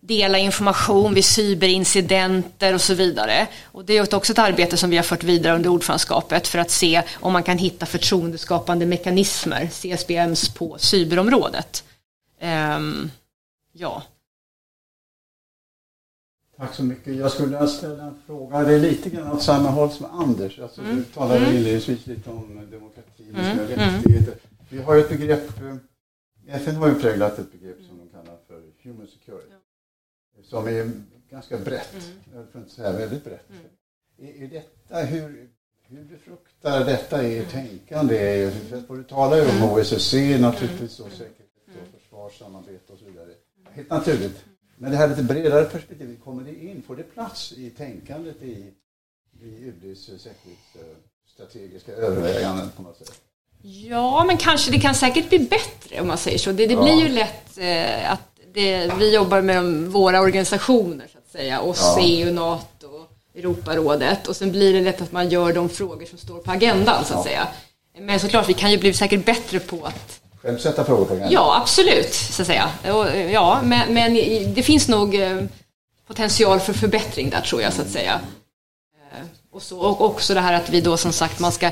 dela information vid cyberincidenter och så vidare. Och det är också ett arbete som vi har fört vidare under ordförandeskapet för att se om man kan hitta förtroendeskapande mekanismer, CSBMs, på cyberområdet. Um, ja. Tack så mycket. Jag skulle vilja ställa en fråga. Det är lite grann åt samma håll som Anders. Alltså, mm. Du talade mm. inledningsvis lite om demokrati och mm. rättigheter. Vi har ju ett begrepp eh, FN har ju präglat ett begrepp som de kallar för human security. Ja. Som är ganska brett, mm. jag får inte säga väldigt brett. Mm. Är, är detta, hur, hur befruktar detta er tänkande? För du talar ju om mm. OSSE naturligtvis och säkerhet och försvarssamarbete och så vidare. Helt naturligt. Men det här lite bredare perspektivet, kommer det in? Får det plats i tänkandet i, i UDs säkerhetsstrategiska överväganden på något sätt? Ja, men kanske det kan säkert bli bättre om man säger så. Det, det blir ju lätt eh, att det, vi jobbar med våra organisationer så att säga. OSSE, ja. NATO, Europarådet och sen blir det lätt att man gör de frågor som står på agendan så att ja. säga. Men såklart, vi kan ju bli säkert bättre på att själv sätta frågor på agendan. Ja, absolut, så att säga. Ja, men, men det finns nog eh, potential för förbättring där tror jag så att säga. Eh, och, så, och också det här att vi då som sagt man ska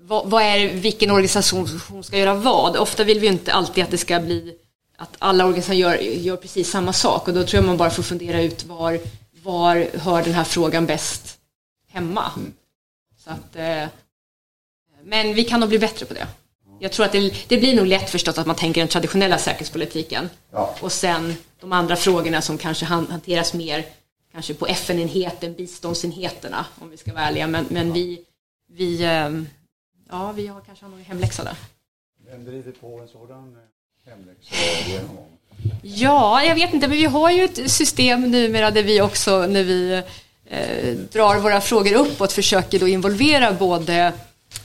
vad, vad är vilken organisation ska göra vad? Ofta vill vi inte alltid att det ska bli att alla organisationer gör, gör precis samma sak och då tror jag man bara får fundera ut var, var hör den här frågan bäst hemma. Mm. Så att, eh, Men vi kan nog bli bättre på det. Jag tror att det, det blir nog lätt förstås att man tänker den traditionella säkerhetspolitiken. Ja. Och sen de andra frågorna som kanske han- hanteras mer kanske på FN-enheten, biståndsenheterna om vi ska vara ärliga. Men, men vi, vi, ehm, ja, vi har kanske någon hemläxa där. Vem driver på en sådan Ja, jag vet inte, men vi har ju ett system numera där vi också när vi eh, drar våra frågor uppåt försöker då involvera både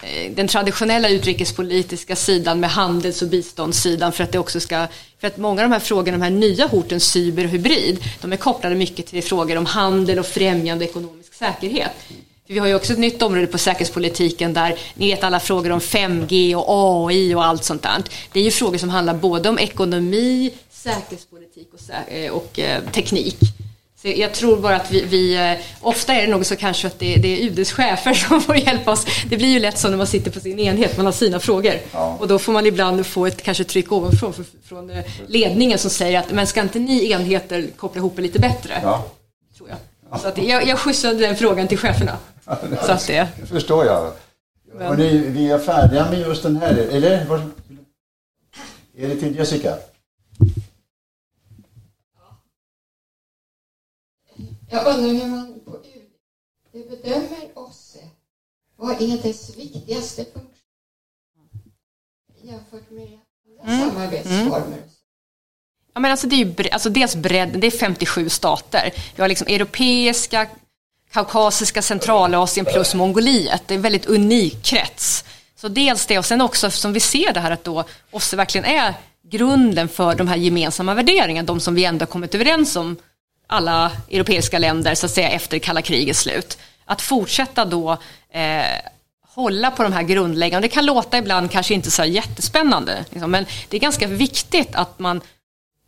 eh, den traditionella utrikespolitiska sidan med handels och biståndssidan för att det också ska, för att många av de här frågorna, de här nya hoten, cyber och hybrid, de är kopplade mycket till frågor om handel och främjande ekonomisk säkerhet. För vi har ju också ett nytt område på säkerhetspolitiken där ni vet alla frågor om 5G och AI och allt sånt där. Det är ju frågor som handlar både om ekonomi, säkerhetspolitik och, sä- eh, och eh, teknik. Så jag tror bara att vi, vi eh, ofta är det nog så kanske att det, det är UDs chefer [LAUGHS] som får hjälpa oss. Det blir ju lätt så när man sitter på sin enhet, man har sina frågor. Och då får man ibland få ett kanske tryck ovanifrån för, från eh, ledningen som säger att men ska inte ni enheter koppla ihop er lite bättre? Ja. Tror jag. Så att jag, jag skjutsade den frågan till cheferna. [LAUGHS] Så att det, Det förstår jag. Men- vi är färdiga med just den här. Eller? Var- Är det till Jessica? Jag undrar hur man på UD bedömer OSSE. Vad är dess viktigaste funktion jämfört med andra Mm. samarbetsformer? Ja, men alltså det är ju bre- alltså dels bredden, det är 57 stater. Vi har liksom europeiska, kaukasiska, Centralasien plus Mongoliet. Det är en väldigt unik krets. Så dels det och sen också som vi ser det här att då OSSE verkligen är grunden för de här gemensamma värderingarna, de som vi ändå kommit överens om alla europeiska länder så att säga efter kalla krigets slut. Att fortsätta då eh, hålla på de här grundläggande, det kan låta ibland kanske inte så jättespännande, liksom, men det är ganska viktigt att man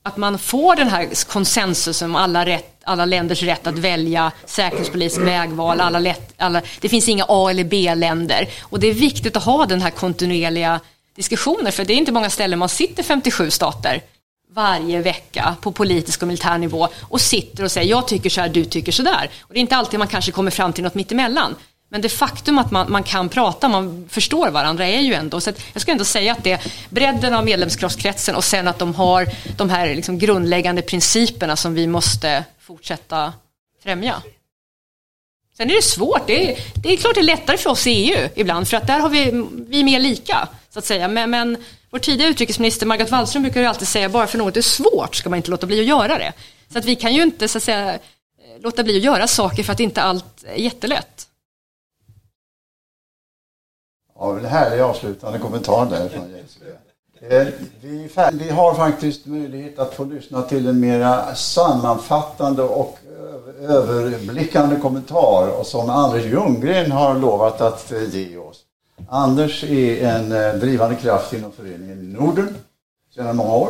att man får den här konsensusen om alla, rätt, alla länders rätt att välja säkerhetspolitiskt vägval. Alla lätt, alla, det finns inga A eller B-länder. Och det är viktigt att ha den här kontinuerliga diskussionen. För det är inte många ställen man sitter 57 stater varje vecka på politisk och militär nivå och sitter och säger jag tycker så här, du tycker så där. Och det är inte alltid man kanske kommer fram till något mittemellan. Men det faktum att man, man kan prata, man förstår varandra är ju ändå, så att jag skulle ändå säga att det är bredden av medlemskretsen och sen att de har de här liksom grundläggande principerna som vi måste fortsätta främja. Sen är det svårt, det är, det är klart det är lättare för oss i EU ibland för att där har vi, vi är mer lika så att säga. Men, men vår tidigare utrikesminister Margot Wallström brukar ju alltid säga bara för något är svårt ska man inte låta bli att göra det. Så att vi kan ju inte så att säga eh, låta bli att göra saker för att inte allt är jättelätt. Ja, en härlig avslutande kommentar där från Jessica. Eh, Vi, vi har faktiskt möjlighet att få lyssna till en mera sammanfattande och överblickande kommentar och som Anders Ljunggren har lovat att eh, ge oss. Anders är en eh, drivande kraft inom föreningen Norden sedan många år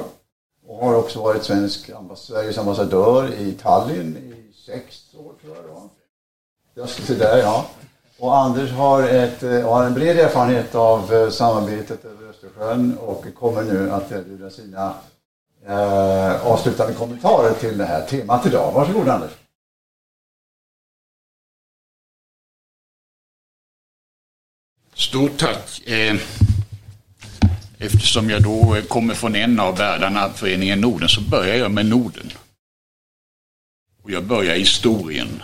och har också varit svensk ambass- Sveriges ambassadör i Tallinn i sex år tror jag det var. Jag ska se där, ja. Och Anders har, ett, eh, har en bred erfarenhet av eh, samarbetet över Östersjön och kommer nu att erbjuda sina eh, avslutande kommentarer till det här temat idag. Varsågod Anders. Stort tack. Eh, eftersom jag då kommer från en av världarna, Föreningen Norden, så börjar jag med Norden. Och jag börjar i historien.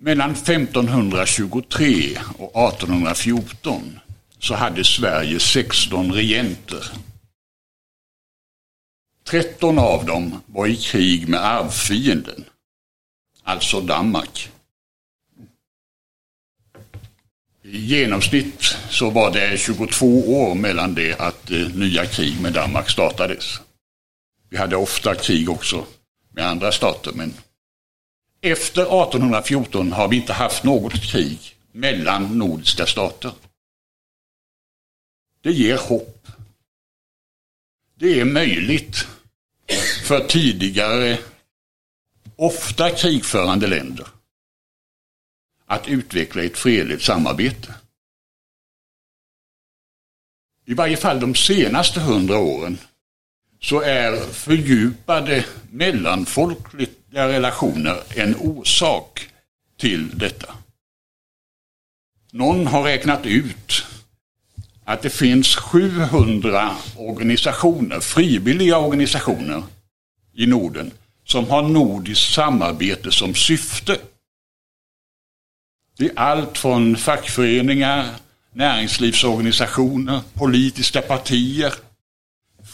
Mellan 1523 och 1814 så hade Sverige 16 regenter. 13 av dem var i krig med arvfienden, alltså Danmark. I genomsnitt så var det 22 år mellan det att eh, nya krig med Danmark startades. Vi hade ofta krig också med andra stater men efter 1814 har vi inte haft något krig mellan nordiska stater. Det ger hopp. Det är möjligt för tidigare ofta krigförande länder att utveckla ett fredligt samarbete. I varje fall de senaste hundra åren så är fördjupade mellanfolkligt mellanfolkliga relationer en orsak till detta. någon har räknat ut att det finns 700 organisationer, frivilliga organisationer i Norden som har nordiskt samarbete som syfte. Det är allt från fackföreningar, näringslivsorganisationer, politiska partier,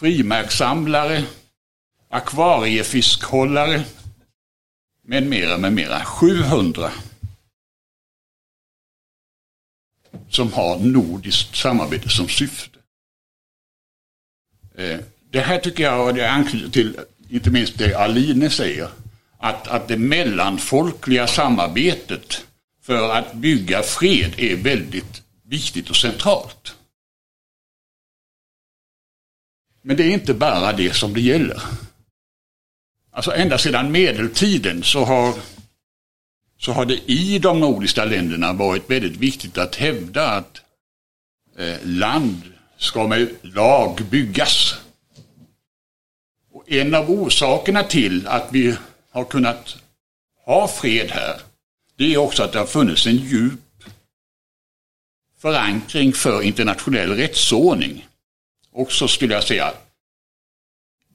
frimärkssamlare, akvariefiskhållare med mera, med mera. 700 som har nordiskt samarbete som syfte. Eh, det här tycker jag, och det anknyter till inte minst det Aline säger, att, att det mellanfolkliga samarbetet för att bygga fred är väldigt viktigt och centralt. Men det är inte bara det som det gäller. Alltså ända sedan medeltiden så har, så har det i de nordiska länderna varit väldigt viktigt att hävda att eh, land ska med lag byggas. Och en av orsakerna till att vi har kunnat ha fred här, det är också att det har funnits en djup förankring för internationell rättsordning. Också skulle jag säga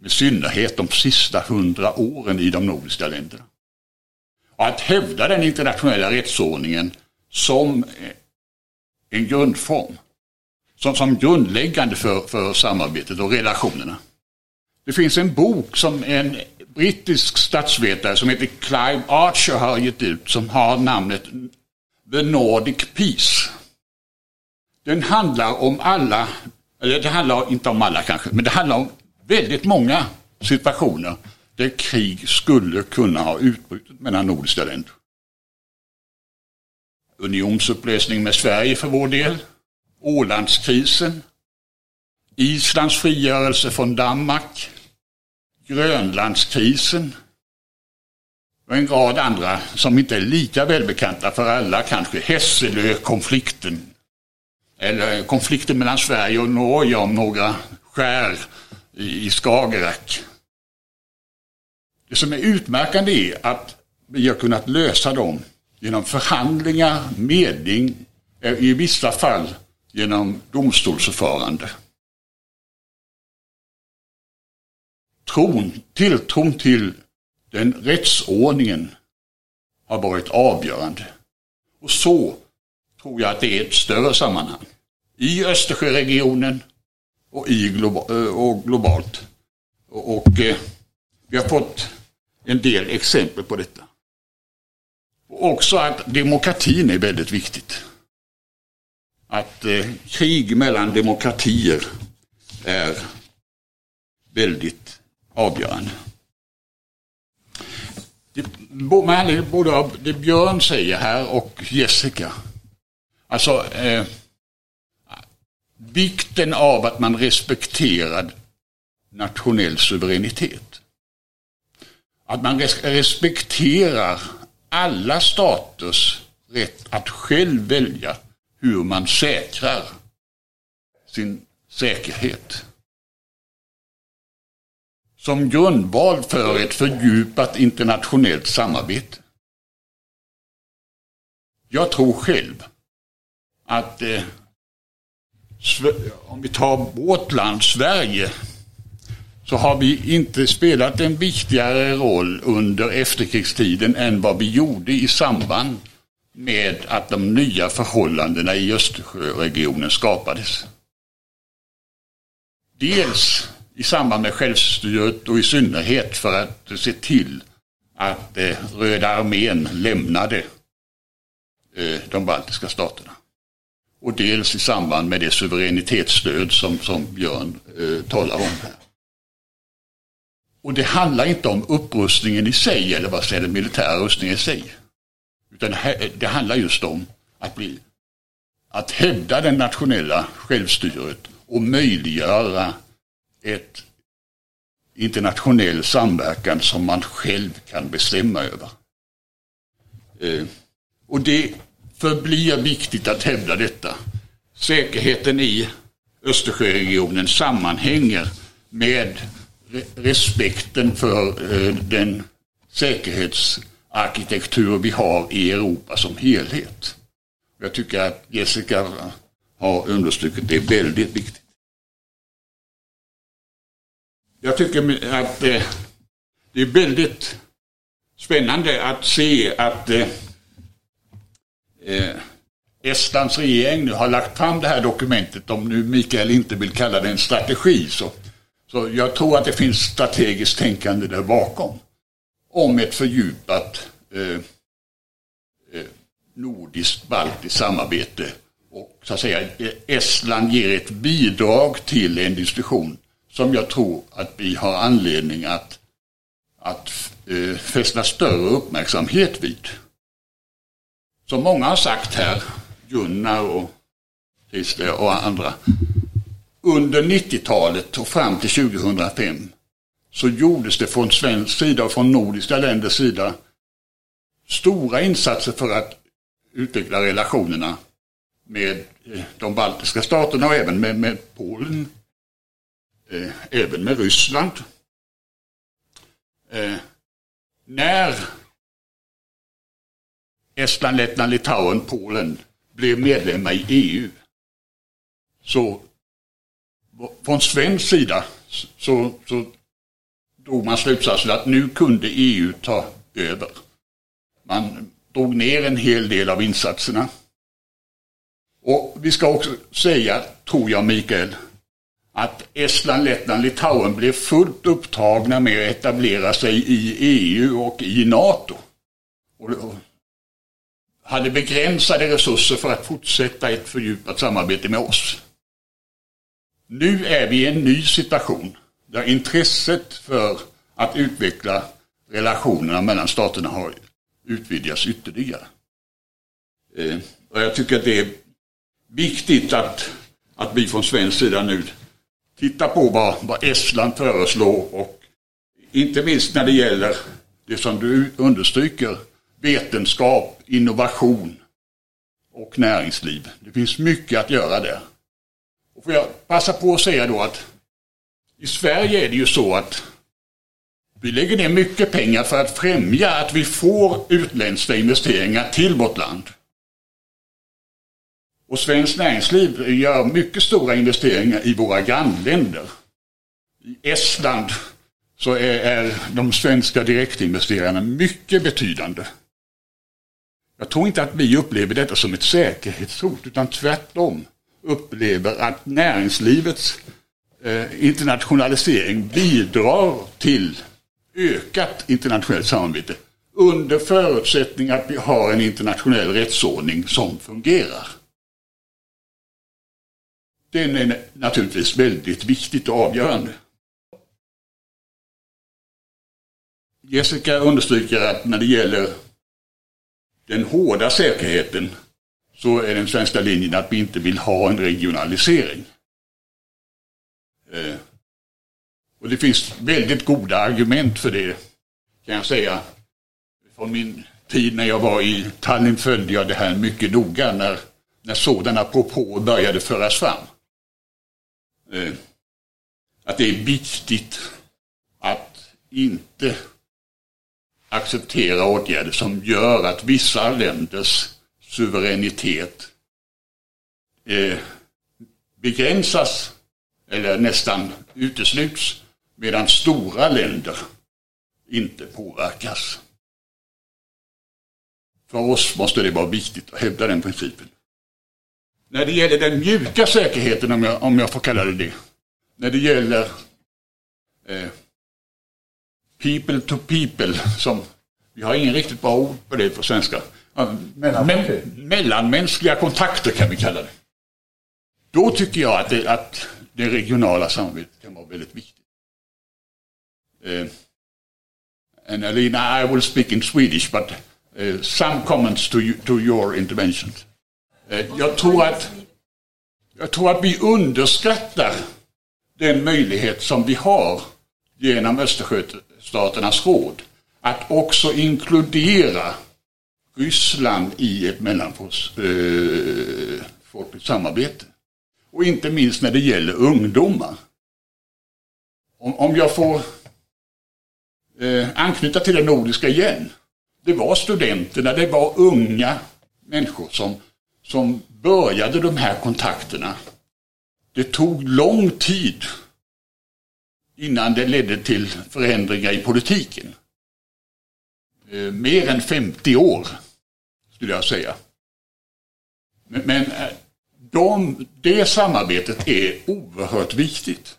i synnerhet de sista hundra åren i de nordiska länderna. Och att hävda den internationella rättsordningen som eh, en grundform, som, som grundläggande för, för samarbetet och relationerna. Det finns en bok som en brittisk statsvetare som heter Clive Archer har gett ut som har namnet The Nordic Peace. Den handlar om alla, eller det handlar inte om alla kanske, men det handlar om väldigt många situationer där krig skulle kunna ha utbrutit mellan nordiska länder. Unionsupplösning med Sverige för vår del, Ålandskrisen, Islands frigörelse från Danmark, Grönlandskrisen. Och en rad andra som inte är lika välbekanta för alla kanske. Hesselö-konflikten. Eller konflikten mellan Sverige och Norge om några skär i Skagerrak. Det som är utmärkande är att vi har kunnat lösa dem genom förhandlingar, medling, eh, i vissa fall genom domstolsförfarande. Tron, tilltron till den rättsordningen har varit avgörande. Och så tror jag att det är ett större sammanhang. I Östersjöregionen och, i globa eh, och globalt. Och, och eh, vi har fått en del exempel på detta. Och också att demokratin är väldigt viktigt. Att eh, krig mellan demokratier är väldigt avgörande. Det, med anledning både av det Björn säger här och Jessica. Alltså eh, vikten av att man respekterar nationell suveränitet. Att man respekterar alla staters rätt att själv välja hur man säkrar sin säkerhet. Som grundval för ett fördjupat internationellt samarbete. Jag tror själv att eh, om vi tar vårt land, Sverige, så har vi inte spelat en viktigare roll under efterkrigstiden än vad vi gjorde i samband med att de nya förhållandena i Östersjöregionen skapades. Dels i samband med självstyret och i synnerhet för att se till att eh, Röda armén lämnade eh, de baltiska staterna och dels i samband med det suveränitetsstöd som, som Björn eh, talar om här. Och det handlar inte om upprustningen i sig, eller vad säger militära rustningen i sig. Utan det handlar just om att, bli, att hävda det nationella självstyret och möjliggöra ett internationell samverkan som man själv kan bestämma över. Eh, och det förblir viktigt att hävda detta. Säkerheten i Östersjöregionen sammanhänger med respekten för eh, den säkerhetsarkitektur vi har i Europa som helhet. Jag tycker att Jessica har understrukit det väldigt viktigt. Jag tycker att eh, det är väldigt spännande att se att eh, Eh, Estlands regering nu har lagt fram det här dokumentet, om nu Mikael inte vill kalla det en strategi. Så, så jag tror att det finns strategiskt tänkande där bakom. Om ett fördjupat eh, eh nordiskt baltiskt samarbete. Och så att säga Estland ger ett bidrag till en diskussion som jag tror att vi har anledning att, att eh, fästa större uppmärksamhet vid. Som många har sagt här, Gunnar och Christer och andra. Under 90-talet och fram till 2005 så gjordes det från svensk sida och från nordiska länders sida stora insatser för att utveckla relationerna med eh, de baltiska staterna och även med, med Polen. Eh, även med Ryssland. Eh, när Estland, Lettland, Litauen, Polen blev medlemmar i EU så från svensk sida så, så drog man slutsatsen att nu kunde EU ta över. Man drog ner en hel del av insatserna. Och vi ska också säga, tror jag Mikael, att Estland, Lettland, Litauen blev fullt upptagna med att etablera sig i EU och i NATO. Och hade begränsade resurser för att fortsätta ett fördjupat samarbete med oss. Nu är vi i en ny situation där intresset för att utveckla relationerna mellan staterna har utvidgats ytterligare. Eh, och jag tycker att det är viktigt att, att vi från svensk sida nu tittar på vad, vad Estland föreslår och inte minst när det gäller det som du understryker, vetenskap, innovation och näringsliv. Det finns mycket att göra där. Och får jag passa på att säga då att i Sverige är det ju så att vi lägger ner mycket pengar för att främja att vi får utländska investeringar till vårt land. Och svenskt näringsliv gör mycket stora investeringar i våra grannländer. I Estland så är, är de svenska direktinvesterarna mycket betydande. Jag tror inte att vi upplever detta som ett säkerhetshot utan tvärtom upplever att näringslivets eh, internationalisering bidrar till ökat internationellt samarbete under förutsättning att vi har en internationell rättsordning som fungerar. Den är naturligtvis väldigt viktigt och avgörande. Jessica understryker att när det gäller den hårda säkerheten så är den svenska linjen att vi inte vill ha en regionalisering. Eh, och det finns väldigt goda argument för det, kan jag säga. Från min tid när jag var i Tallinn följde jag det här mycket noga när, när sådana propåer började föras fram. Eh, att det är viktigt att inte acceptera åtgärder som gör att vissa länders suveränitet eh, begränsas eller nästan utesluts medan stora länder inte påverkas. För oss måste det vara viktigt att hävda den principen. När det gäller den mjuka säkerheten, om jag, om jag får kalla det det, när det gäller eh, people to people, som vi har ingen riktigt bra ord på det på svenska. Men, mellanmänskliga kontakter kan vi kalla det. Då tycker jag att det, att det regionala samarbetet kan vara väldigt viktigt. Uh, and Alina, I will speak in Swedish, but uh, some comments to, you, to your intervention. Uh, jag, tror att, jag tror att vi underskattar den möjlighet som vi har genom staternas råd att också inkludera Ryssland i ett mellanfolkligt eh, samarbete. Och inte minst när det gäller ungdomar. Om, om jag får eh, anknyta till det nordiska igen. Det var studenterna, det var unga människor som, som började de här kontakterna. Det tog lång tid innan det ledde till förändringar i politiken. Eh, mer än 50 år, skulle jag säga. Men, eh, de, det samarbetet är oerhört viktigt.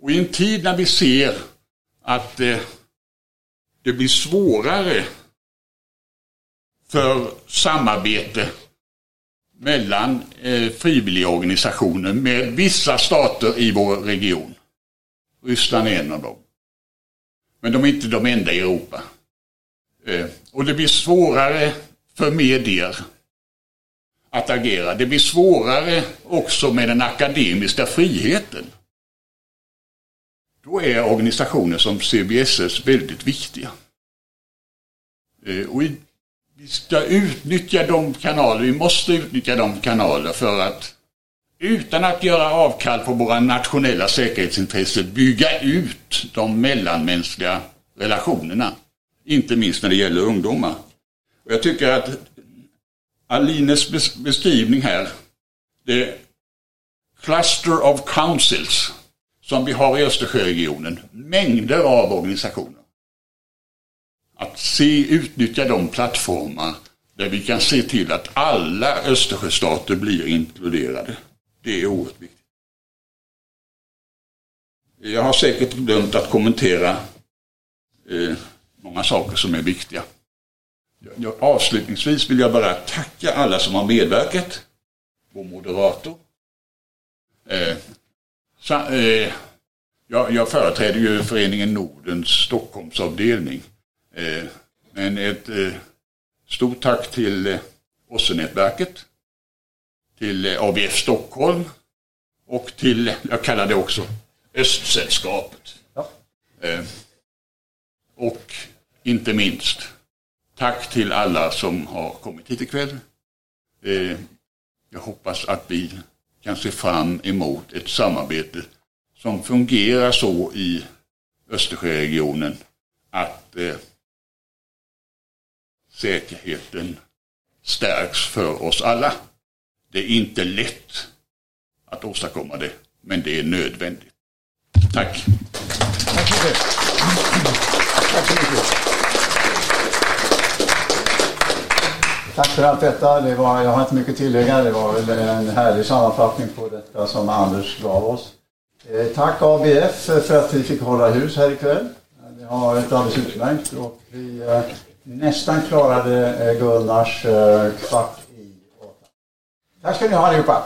Och i en tid när vi ser att det, det blir svårare för samarbete mellan eh, frivilligorganisationer med vissa stater i vår region. Ryssland är en av dem. Men de är inte de enda i Europa. Eh, och det blir svårare för medier att agera. Det blir svårare också med den akademiska friheten. Då är organisationer som CBSS väldigt viktiga. Eh, och vi ska utnyttja de kanaler, vi måste utnyttja de kanaler för att utan att göra avkall på våra nationella säkerhetsintressen bygga ut de mellanmänskliga relationerna. Inte minst när det gäller ungdomar. Och jag tycker att Alines beskrivning här, det cluster of councils som vi har i Östersjöregionen, mängder av organisationer. Att se, utnyttja de plattformar där vi kan se till att alla Östersjöstater blir inkluderade. Det är oerhört viktigt. Jag har säkert glömt att kommentera eh, många saker som är viktiga. Jag, avslutningsvis vill jag bara tacka alla som har medverkat. Vår moderator. Eh, sa, eh, jag, jag, företräder ju Föreningen Nordens Stockholmsavdelning. Eh, men ett eh, stort tack till eh, OSSE-nätverket, till eh, ABF Stockholm och till, jag kallar det också Östsällskapet. Ja. Eh, och inte minst tack till alla som har kommit hit ikväll. Eh, jag hoppas att vi kan se fram emot ett samarbete som fungerar så i Östersjöregionen att eh, säkerheten stärks för oss alla. Det är inte lätt att åstadkomma det, men det är nödvändigt. Tack. Tack så mycket. Tack så mycket. Tack för allt detta. Det var, jag har inte mycket att tillägga. Det var väl en härlig sammanfattning på detta som Anders gav oss. Eh, tack ABF för att vi fick hålla hus här ikväll. Det har varit alldeles utmärkt och vi eh, nästan klarade eh, Gunnars kvart i åtta. Tack ska ni ha allihopa.